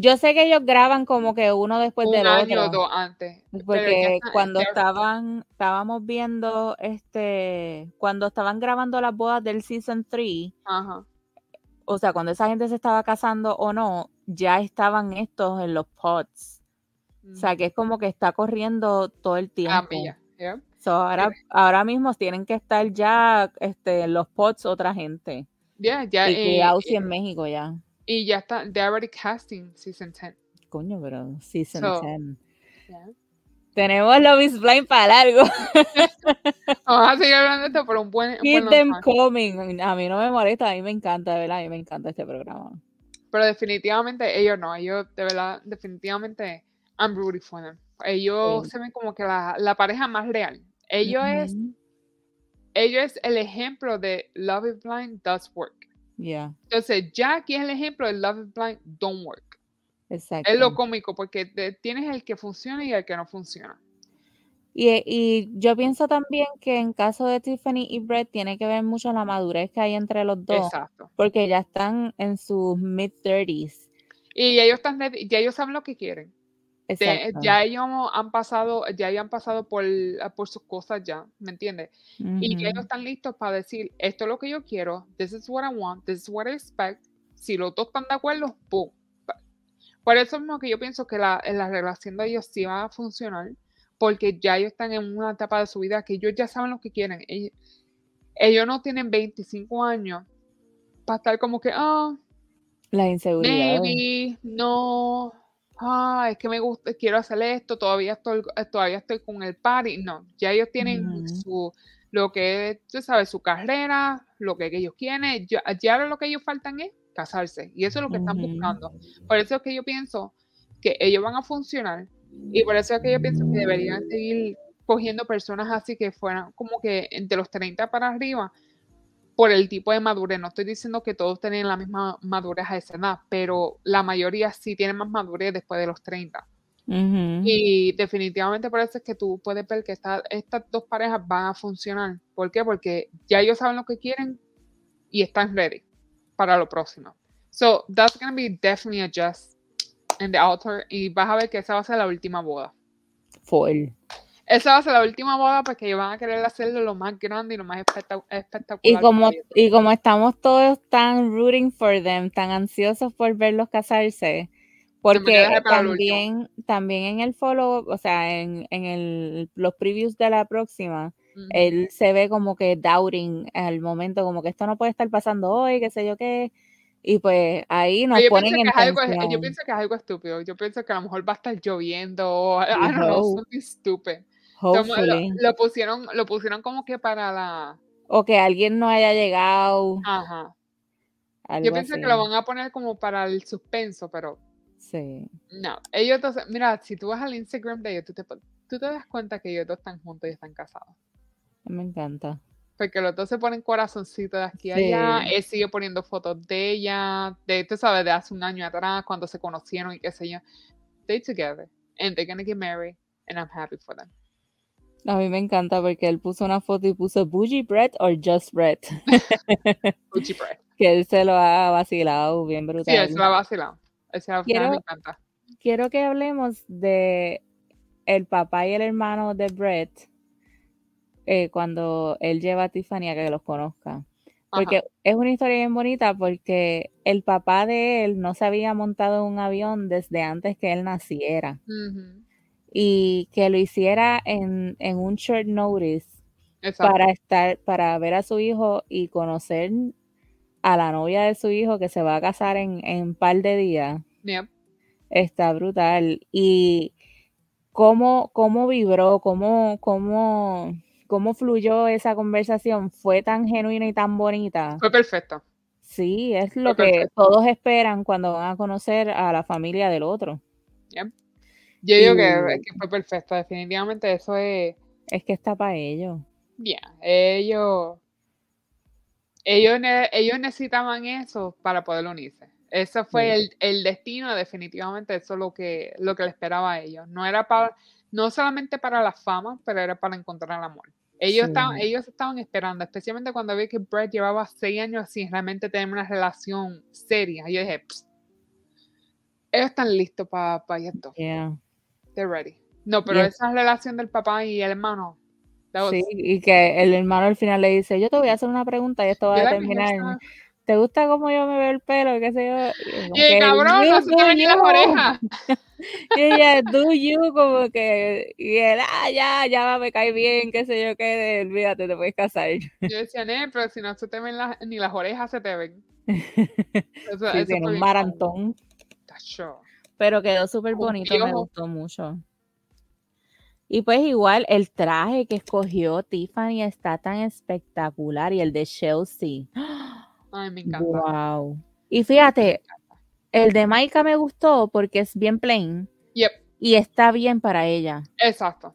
Yo sé que ellos graban como que uno después un del año o otro. dos antes. Porque está- cuando estaban, estábamos viendo este, cuando estaban grabando las bodas del season 3, Ajá. o sea, cuando esa gente se estaba casando o no, ya estaban estos en los pods. O sea, que es como que está corriendo todo el Ah, tiempo. milla, yeah. So, ahora, ahora mismo tienen que estar ya este, en los pods otra gente. Yeah, ya, y eh, eh, en México ya. Y ya está, they're already casting season 10. Coño, pero season So, 10. Yeah. Tenemos Love is Blind para largo. Vamos a seguir hablando de esto por un buen, Keep buen them coming. A mí no me molesta, a mí me encanta, de verdad, a mí me encanta este programa. Pero definitivamente ellos no, ellos de verdad, definitivamente, I'm rooting for them. Ellos Sí. se ven como que la, la pareja más real. Ellos es, Ujú. ellos es el ejemplo de Love is Blind does work. Yeah, Entonces, Jackie es el ejemplo de Love is Blind don't work. exacto. Es lo cómico, porque te- tienes el que funciona y el que no funciona. Y, y yo pienso también que en caso de Tiffany y Brett tiene que ver mucho la madurez que hay entre los dos, Exacto. porque ya están en sus mid-30s. Y ellos están ya ellos saben lo que quieren. Ya ellos han pasado, ya ellos han pasado por, por sus cosas ya, ¿me entiendes? Y ya ellos están listos para decir, esto es lo que yo quiero, this is what I want, this is what I expect. Si los dos están de acuerdo, ¡pum! Por eso mismo que yo pienso que la, la relación de ellos sí va a funcionar, porque ya ellos están en una etapa de su vida que ellos ya saben lo que quieren. Ellos, ellos no tienen 25 años para estar como que, ah, Las inseguridades. maybe, no, ah, es que me gusta, quiero hacer esto, todavía estoy, eh, todavía estoy con el party. No, ya ellos tienen su, lo que, tú sabes, su carrera, lo que ellos quieren, ya, ya lo que ellos faltan es casarse, y eso es lo que están buscando. Por eso es que yo pienso que ellos van a funcionar, y por eso es que yo pienso que deberían seguir cogiendo personas así que fueran como que de los 30 para arriba, por el tipo de madurez. No estoy diciendo que todos tienen la misma madurez a esa edad, pero la mayoría sí tienen más madurez después de los 30. Ujú. Y definitivamente es que tú puedes ver que esta- estas dos parejas van a funcionar. ¿Por qué? Porque ya ellos saben lo que quieren y están ready para lo próximo. So, that's going to be definitely a just in the altar. Y vas a ver que esa va a ser la última boda. Full. Esa va a ser la última boda porque ellos van a querer hacerlo lo más grande y lo más espectac- espectacular. Y como, y como estamos todos tan rooting for them, tan ansiosos por verlos casarse, porque también, también en el follow, o sea, en, en el, los previews de la próxima, Ujú. él se ve como que doubting al momento, como que esto no puede estar pasando hoy, qué sé yo qué, y pues ahí nos Yo ponen en algo, yo pienso que es algo estúpido. Yo pienso que a lo mejor va a estar lloviendo. I don't know, something stupid. Como lo, Hopefully. lo pusieron, lo pusieron como que para la. O que alguien no haya llegado, Ajá. Yo pienso así. que lo van a poner como para el suspenso, pero Sí. no. Ellos entonces, mira, si tú vas al Instagram de ellos, tú te, tú te das cuenta que ellos dos están juntos y están casados. Me encanta. Porque los dos se ponen corazoncitos de aquí a allá. Sí. Él sigue poniendo fotos de ella, de, tú sabes, de hace un año atrás, cuando se conocieron y qué sé yo. They together. And they're gonna get married. And I'm happy for them. A mí me encanta porque él puso una foto y puso Bougie Brett or Just Brett. Gucci bread. que él se lo ha vacilado bien Sí, brutal. él se la va a vacilar. Ese al final me Quiero- encanta. Quiero que hablemos de el papá y el hermano de Brett eh, cuando él lleva a Tiffany a que los conozca. Porque Ajá. es una historia bien bonita porque el papá de él no se había montado en un avión desde antes que él naciera Ujú. Y que lo hiciera en, en un short notice Exacto. para estar, para ver a su hijo y conocer a la novia de su hijo que se va a casar en, un par de días. Está brutal. Y cómo, cómo vibró, cómo, cómo, cómo fluyó esa conversación, fue tan genuina y tan bonita. Fue perfecto. Sí, es lo que todos esperan cuando van a conocer a la familia del otro. Yo digo que, fue perfecto, definitivamente eso es... Es que está para ellos. Bien, ellos, ellos, ellos necesitaban eso para poder unirse. Ese fue el, destino, definitivamente, eso es lo que, lo que le esperaba a ellos. No era para, no solamente para la fama, pero era para encontrar el amor. Ellos, estaban, ellos estaban esperando, especialmente cuando vi que Brett llevaba seis años sin realmente tener una relación seria. Yo dije, ellos están listos para esto. Yeah. They're ready. No, pero esa relación del papá y el hermano. Sí, y que el hermano al final le dice, yo te voy a hacer una pregunta y esto va a terminar. ¿Te gusta cómo yo me veo el pelo? ¿Qué sé yo? Y, el cabrón, no se te las orejas. y ella, do you, como que, y él, ah, ya, ya me cae bien, qué sé yo, qué, olvídate, te puedes casar. Yo decía, ne, pero si no se te ven las, ni las orejas se te ven. Eso, sí, tiene un maratón. Pero quedó súper bonito, me gustó mucho. Y pues igual el traje que escogió Tiffany está tan espectacular y el de Chelsea. Ay, me encanta. Wow. Y fíjate, el de Maika me gustó porque es bien plain. Yep. Y está bien para ella. Exacto.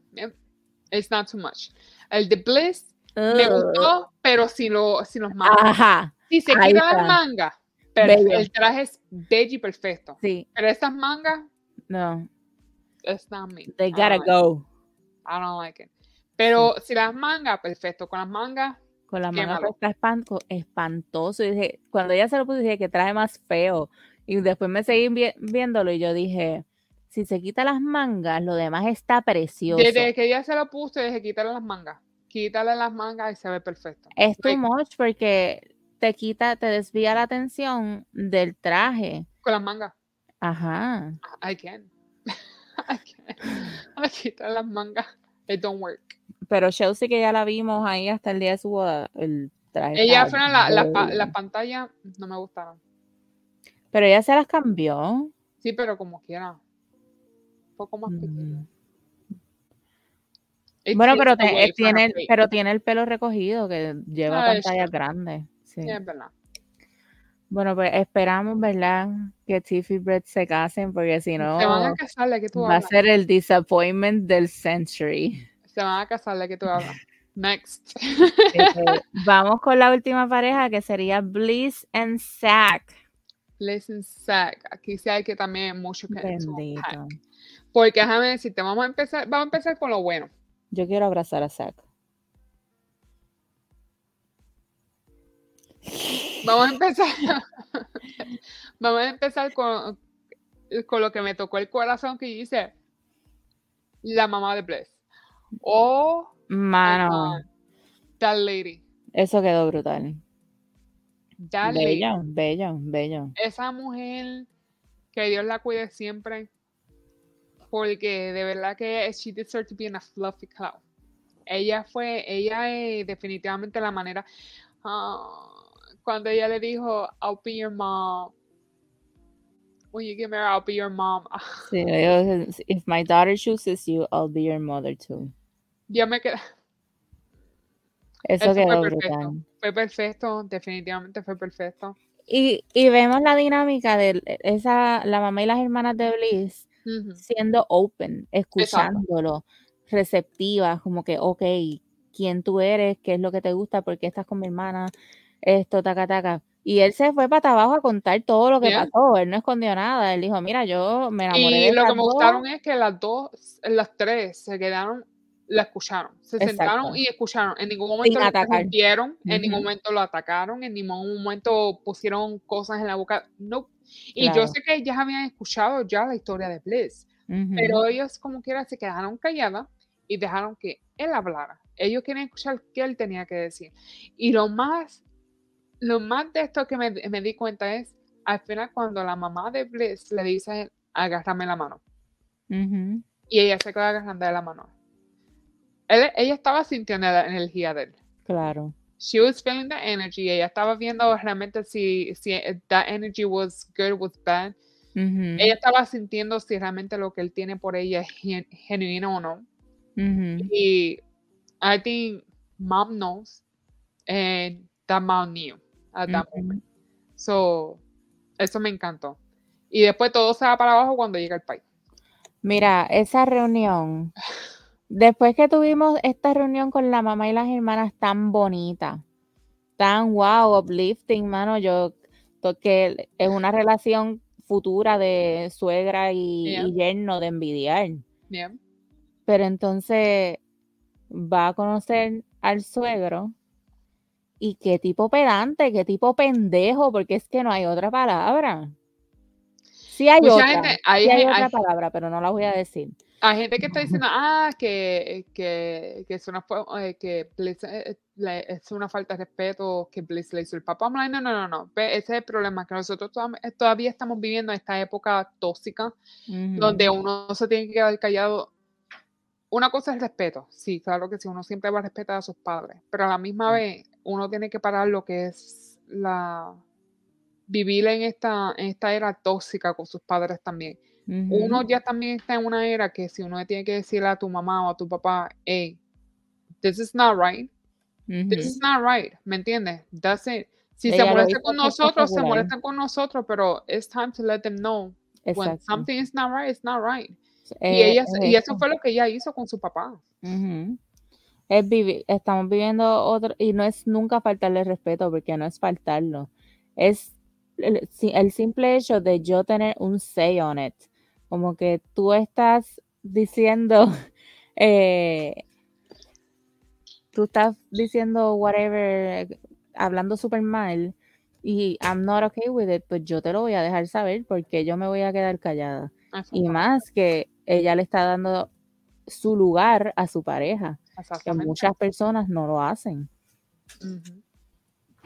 It's not too much. El de Bliss me gustó, pero sin, lo, sin los mangas. Ajá. Si se quita las mangas, el traje es bello y perfecto. Sí. Pero estas mangas, no. It's not me. They gotta go. I don't like it. Pero si las mangas, perfecto. Con las mangas, con la manga está espantoso. Y dije, cuando ella se lo puse, dije que trae más feo. Y después me seguí viéndolo y yo dije, si se quita las mangas, lo demás está precioso. Desde que ella se lo puso, dije, quítale las mangas. Quítale las mangas y se ve perfecto. Es too much porque te quita, te desvía la atención del traje. Con las mangas. Ajá. I can. I can. quitar las mangas. It don't work. Pero Chelsea que ya la vimos ahí hasta el día de su boda, el traje. Ella fueron las la, pantallas no me gustaron. Pero ella se las cambió. Sí, pero como quiera. Un poco más mm. Bueno, pero, tiene, pero tiene el pelo recogido, que lleva pantallas grandes. Sí. es verdad. Bueno, pues esperamos, ¿verdad? Que Tiffy y Brett se casen, porque si no, va a ser el disappointment del century. Se van a casar de que tú hablas. Next. Este, vamos con la última pareja que sería Bliss and Zack. Bliss and Zack. Aquí sí hay que también mucho que Bendito. Porque déjame decirte, vamos a empezar, vamos a empezar con lo bueno. Yo quiero abrazar a Zack. Vamos a empezar. vamos a empezar con, con lo que me tocó el corazón que dice la mamá de Bliss. Oh, mano. That lady. Eso quedó brutal. That bello, bello, bello. Esa mujer, que Dios la cuide siempre, porque de verdad que she deserves to be in a fluffy cloud. Ella fue, ella es definitivamente la manera. Ah, cuando ella le dijo, I'll be your mom, when you get married, I'll be your mom. Sí, if my daughter chooses you, I'll be your mother too. Ya me queda. Eso, quedó fue perfecto. Fue perfecto, definitivamente fue perfecto. Y, y, vemos la dinámica de esa, la mamá y las hermanas de Bliss siendo open, escuchándolo, receptivas, como que, ok, quién tú eres, qué es lo que te gusta, por qué estás con mi hermana, esto, taca, taca. Y él se fue para abajo a contar todo lo que pasó. Él no escondió nada. Él dijo, mira, yo me enamoré y lo que me gustaron es que las dos, las tres, se quedaron, la escucharon. Se sentaron y escucharon. En ningún momento lo interrumpieron, en ningún momento lo atacaron, en ningún momento pusieron cosas en la boca. No. Y yo sé que ellas habían escuchado ya la historia de Bliss, pero ellos como quiera se quedaron calladas y dejaron que él hablara. Ellos querían escuchar qué él tenía que decir. Y lo más lo más de esto que me, di cuenta es, al final cuando la mamá de Bliss le dice, agárrame la mano. Y ella se queda agarrando de la mano. ella estaba sintiendo la energía de él. Claro. she was feeling the energy. Ella estaba viendo realmente si, si that energy was good, was bad. Ella estaba sintiendo si realmente lo que él tiene por ella es genuino o no. Y I think mom knows and that mom knew at that moment. So, eso me encantó. Y después todo se va para abajo cuando llega el país. Mira, esa reunión, después que tuvimos esta reunión con la mamá y las hermanas tan bonita, tan wow, uplifting, mano, yo, que es una relación futura de suegra y, yerno de envidiar. Pero entonces va a conocer al suegro y qué tipo pedante, qué tipo pendejo, porque es que no hay otra palabra. Sí hay otra, hay, otra palabra, pero no la voy a decir. Hay gente que está diciendo, ah, que, que, que es, una, eh, que eh, es una falta de respeto que Bliss le hizo el papá. No, no, no, no. Ese es el problema, que nosotros todavía estamos viviendo esta época tóxica, donde uno se tiene que quedar callado. Una cosa es respeto, sí, claro que sí, uno siempre va a respetar a sus padres, pero a la misma vez uno tiene que parar lo que es la vivir en esta, en esta era tóxica con sus padres también. Uno ya también está en una era que si uno tiene que decirle a tu mamá o a tu papá, hey, this is not right, this is not right, ¿me entiendes? That's it. Si se molesta con nosotros, se molestan con nosotros, pero it's time to let them know when something is not right, it's not right. y, eh, ella, y eso fue lo que ella hizo con su papá. Es estamos viviendo otro, y no es nunca faltarle respeto, porque no es faltarlo. Es el, el, simple hecho de yo tener un say on it. Como que tú estás diciendo, eh, tú estás diciendo whatever, hablando súper mal, y I'm not okay with it, pues yo te lo voy a dejar saber porque yo me voy a quedar callada. Y más que ella le está dando su lugar a su pareja, que muchas personas no lo hacen.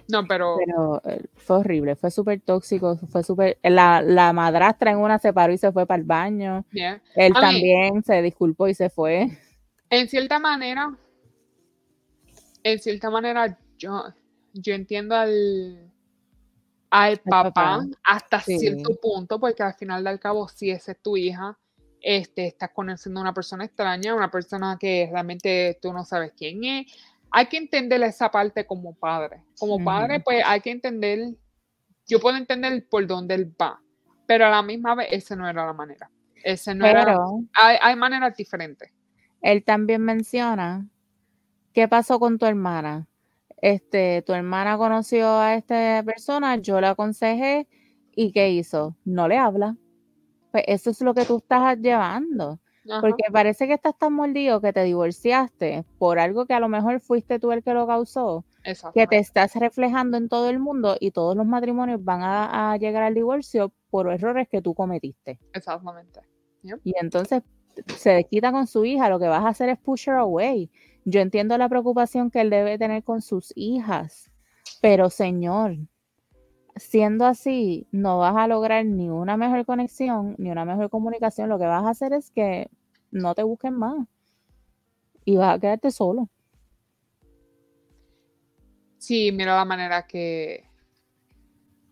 No, pero... Pero eh, fue horrible, fue súper tóxico, fue súper... La, la, madrastra en una se paró y se fue para el baño. Él también se disculpó y se fue. En cierta manera, en cierta manera, yo, yo entiendo al, al papá, hasta cierto punto, porque al final del cabo, si esa es tu hija, este, estás conociendo a una persona extraña, una persona que realmente tú no sabes quién es, hay que entender esa parte como padre. Como padre, pues hay que entender, yo puedo entender por dónde él va, pero a la misma vez esa no era la manera. Ese no era, hay, hay maneras diferentes. Él también menciona, ¿qué pasó con tu hermana? Este, tu hermana conoció a esta persona, yo la aconsejé y ¿qué hizo? No le habla. Pues eso es lo que tú estás llevando. Porque parece que estás tan mordido que te divorciaste por algo que a lo mejor fuiste tú el que lo causó, que te estás reflejando en todo el mundo y todos los matrimonios van a, llegar al divorcio por errores que tú cometiste. Exactamente. Y entonces se quita con su hija, lo que vas a hacer es push her away. Yo entiendo la preocupación que él debe tener con sus hijas, pero señor, siendo así, no vas a lograr ni una mejor conexión, ni una mejor comunicación. Lo que vas a hacer es que no te busquen más y vas a quedarte solo. Sí, mira la manera que.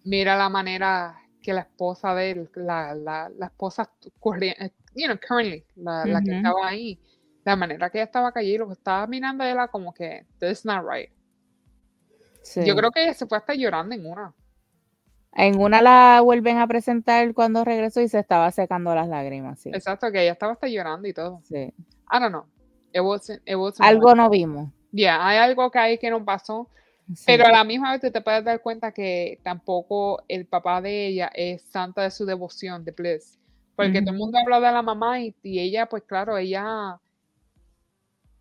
Mira la manera que la esposa de él, la, la, la esposa corriente, you know, currently, la, que estaba ahí, la manera que ella estaba callada, lo que estaba mirando era como que, this is not right. Yo creo que ella se fue hasta llorando en una. En una la vuelven a presentar cuando regresó y se estaba secando las lágrimas. Sí. Exacto, que ella estaba hasta llorando y todo. Sí. I don't know. algo no vimos. Ya, hay algo que hay que no pasó. Pero a la misma vez te puedes dar cuenta que tampoco el papá de ella es santa de su devoción, de Bliss. Porque todo el mundo habla de la mamá y, ella, pues claro, ella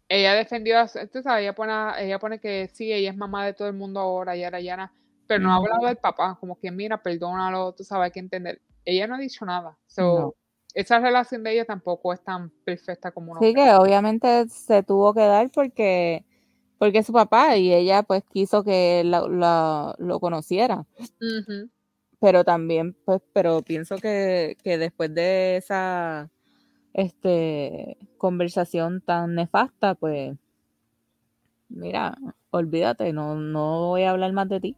ella defendió, tú sabes, ella pone, ella pone que sí, ella es mamá de todo el mundo ahora, y ahora, ya pero no ha hablado del papá, como que mira, perdónalo, tú sabes, hay que entender. Ella no ha dicho nada. Esa relación de ella tampoco es tan perfecta como uno. Sí, que obviamente se tuvo que dar porque, porque es su papá y ella pues quiso que lo conociera. Pero también, pues, pero pienso que, que después de esa este, conversación tan nefasta, pues mira, olvídate, no, no voy a hablar más de ti.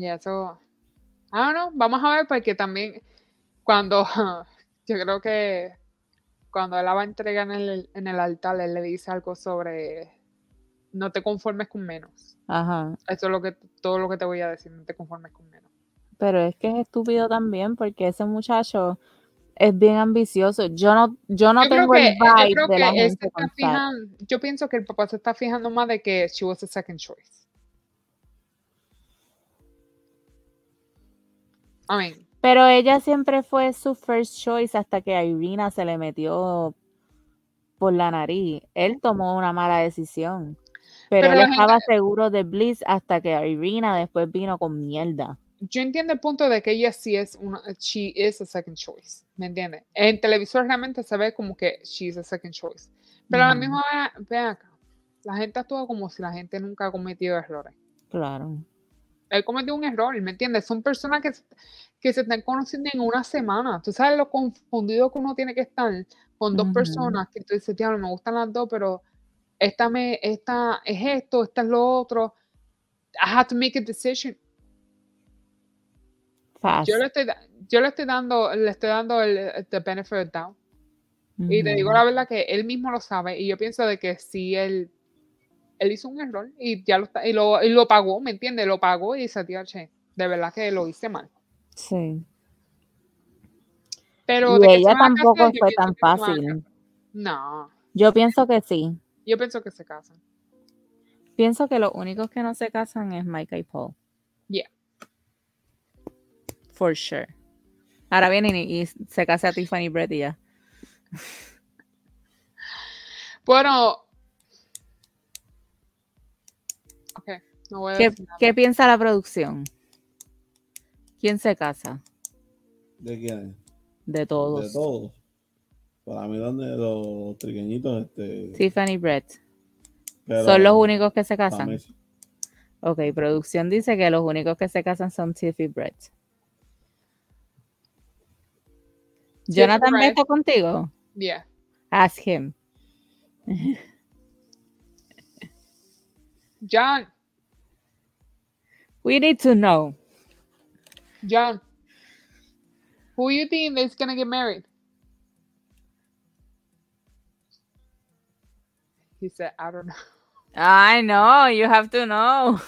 Y eso, ah, no, vamos a ver, porque también cuando, yo creo que cuando él la va a entregar en el, en el altar, él le dice algo sobre no te conformes con menos. Ajá. Eso es lo que, todo lo que te voy a decir, no te conformes con menos. Pero es que es estúpido también, porque ese muchacho es bien ambicioso. Yo no, yo no Yo tengo que, el yo vibe creo de que la él se gente está con Fat. fijando, yo pienso que el papá se está fijando más de que she was a second choice. Pero ella siempre fue su first choice hasta que a Irina se le metió por la nariz. Él tomó una mala decisión. Pero, Pero él estaba seguro de Bliss hasta que Irina después vino con mierda. yo entiendo el punto de que ella sí es una, she is a second choice, ¿me entiendes? En televisor realmente se ve como que she is a second choice. Pero a la misma vez, ve acá, la gente actúa como si la gente nunca ha cometido errores. Claro. Él cometió un error, ¿me entiendes? Son personas que, se- que se están conociendo en una semana. Tú sabes lo confundido que uno tiene que estar con dos personas que tú dices, diablo, me gustan las dos, pero esta, me, esta es esto, esta es lo otro. I have to make a decision. Fast. Yo le estoy, yo le estoy dando, le estoy dando el, el the benefit of the doubt. Y te digo la verdad que él mismo lo sabe. Y yo pienso de que sí, él, él hizo un error y ya lo, está- y lo, y lo pagó, ¿me entiendes? Lo pagó y dice, tío, che, de verdad que lo hice mal. Sí. Pero Y de ella tampoco fue tan fácil. No, Yo pienso que sí. yo pienso que se casan. Pienso que los únicos que no se casan es Micah y Paul. Yeah. For sure. Ahora vienen y, y se casa a Tiffany Brett y ya. Bueno. Ok, no voy a ¿Qué, piensa la producción? ¿Quién se casa? ¿De quién? De todos. De todos. Para mí, donde los triqueñitos, este. Tiffany Brett. pero ¿Son los únicos que se casan? Ok, producción dice que los únicos que se casan son Tiffy Brett. Jonathan Brett. está contigo? Yeah. Ask him. John, We need to know. John, who you think is gonna get married? He said, I don't know. I know, you have to know.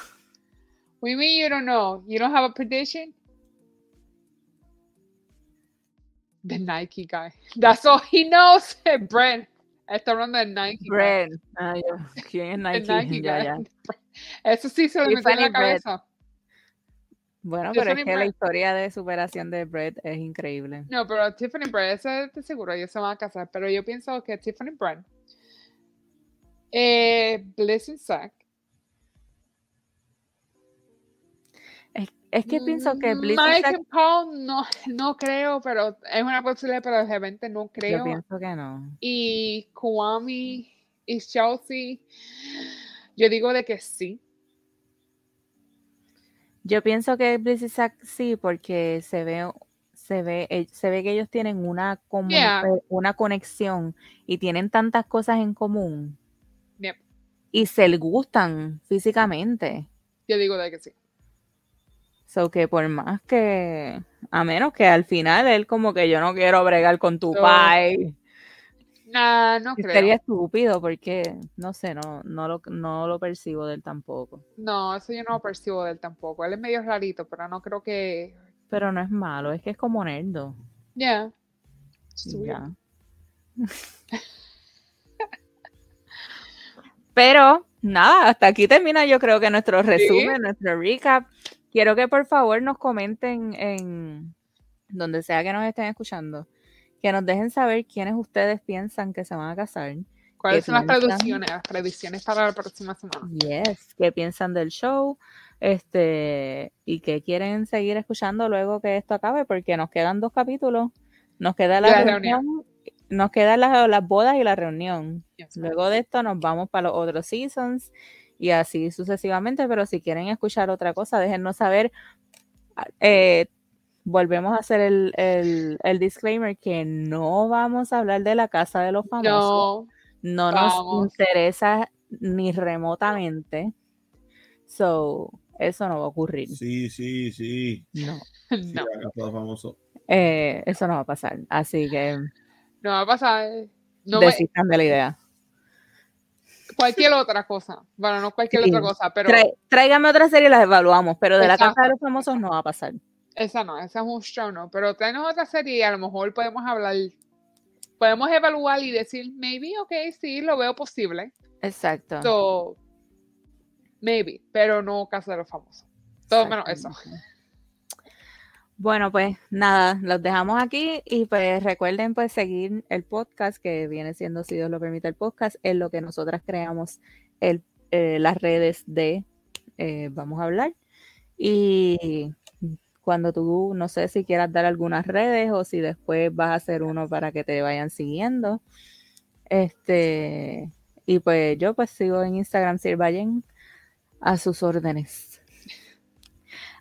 We mean you don't know? You don't have a prediction? The Nike guy. That's all he knows. Brent. Está hablando del Nike. Brett. Ah, yo, ¿Quién es Nike? Nike Ya, guy. ya. Eso sí se lo metió en Tiffany la Brett. cabeza. Bueno, Yo pero es que la Brett. historia de superación de Brett es increíble. No, pero Tiffany Brand, ese te seguro, ellos se van a casar. Pero yo pienso que Tiffany Brand, eh, Bliss Zack, Es que pienso que Bliss y Mm, Mike Zack- and Paul, no, no creo, pero es una posibilidad, pero realmente no yo creo. pienso que no. Y Kwame y Chelsea, yo digo de que sí. Yo pienso que Bliss y Zack sí, porque se ve, se ve, eh, se ve que ellos tienen una, Yeah. eh, una conexión y tienen tantas cosas en común Yep, y se le gustan físicamente. yo digo de que sí. So que por más que, a menos que al final él como que yo no quiero bregar con tu No. pai. Nah, no creo. Sería estúpido porque, no sé, no, no, lo, no lo percibo de él tampoco. No, eso yo no lo percibo de él tampoco. Él es medio rarito, pero no creo que. Pero no es malo, es que es como nerdo. Yeah. y It's weird. ya. Pero nada, hasta aquí termina yo creo que nuestro resumen, nuestro recap. Quiero que por favor nos comenten en donde sea que nos estén escuchando, que nos dejen saber quiénes ustedes piensan que se van a casar. ¿Cuáles son las predicciones? Las predicciones para la próxima semana. Yes, qué piensan del show, este, y que quieren seguir escuchando luego que esto acabe, porque nos quedan dos capítulos. Nos queda la, la reunión, reunión. nos quedan las, las bodas y la reunión. Yes. Luego de esto nos vamos para los otros seasons y así sucesivamente, pero si quieren escuchar otra cosa, déjennos saber. Ah, eh, volvemos a hacer el, el- el disclaimer que no vamos a hablar de la casa de los famosos. No, No nos vamos. interesa ni remotamente. So, eso no va a ocurrir. Sí, sí, sí. No, Sí, No, famoso. eh, eso no va a pasar. Así que no va a pasar. eh, No me- de la idea. Cualquier otra cosa. Bueno, no cualquier Sí. otra cosa, pero tráigame otra serie y las evaluamos, pero de la. Casa de los Famosos no va a pasar. esa no, esa es un show, no. Pero tráenos otra serie y a lo mejor podemos hablar, podemos evaluar y decir, maybe, ok, sí, lo veo posible. Exacto. So, maybe, pero no Casa de los Famosos. Todo menos eso. Bueno, pues nada, los dejamos aquí y pues recuerden pues seguir el podcast que viene siendo, si Dios lo permite, el podcast en lo que nosotras creamos el, eh, las redes de eh, Vamos a hablar. Y cuando tú, no sé si quieras dar algunas redes o si después vas a hacer uno para que te vayan siguiendo. Este, y pues yo pues sigo en Instagram Sirvayen a sus órdenes.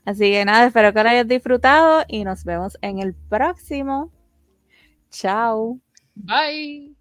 Así que nada, espero que lo hayas disfrutado y nos vemos en el próximo. Chao. Bye.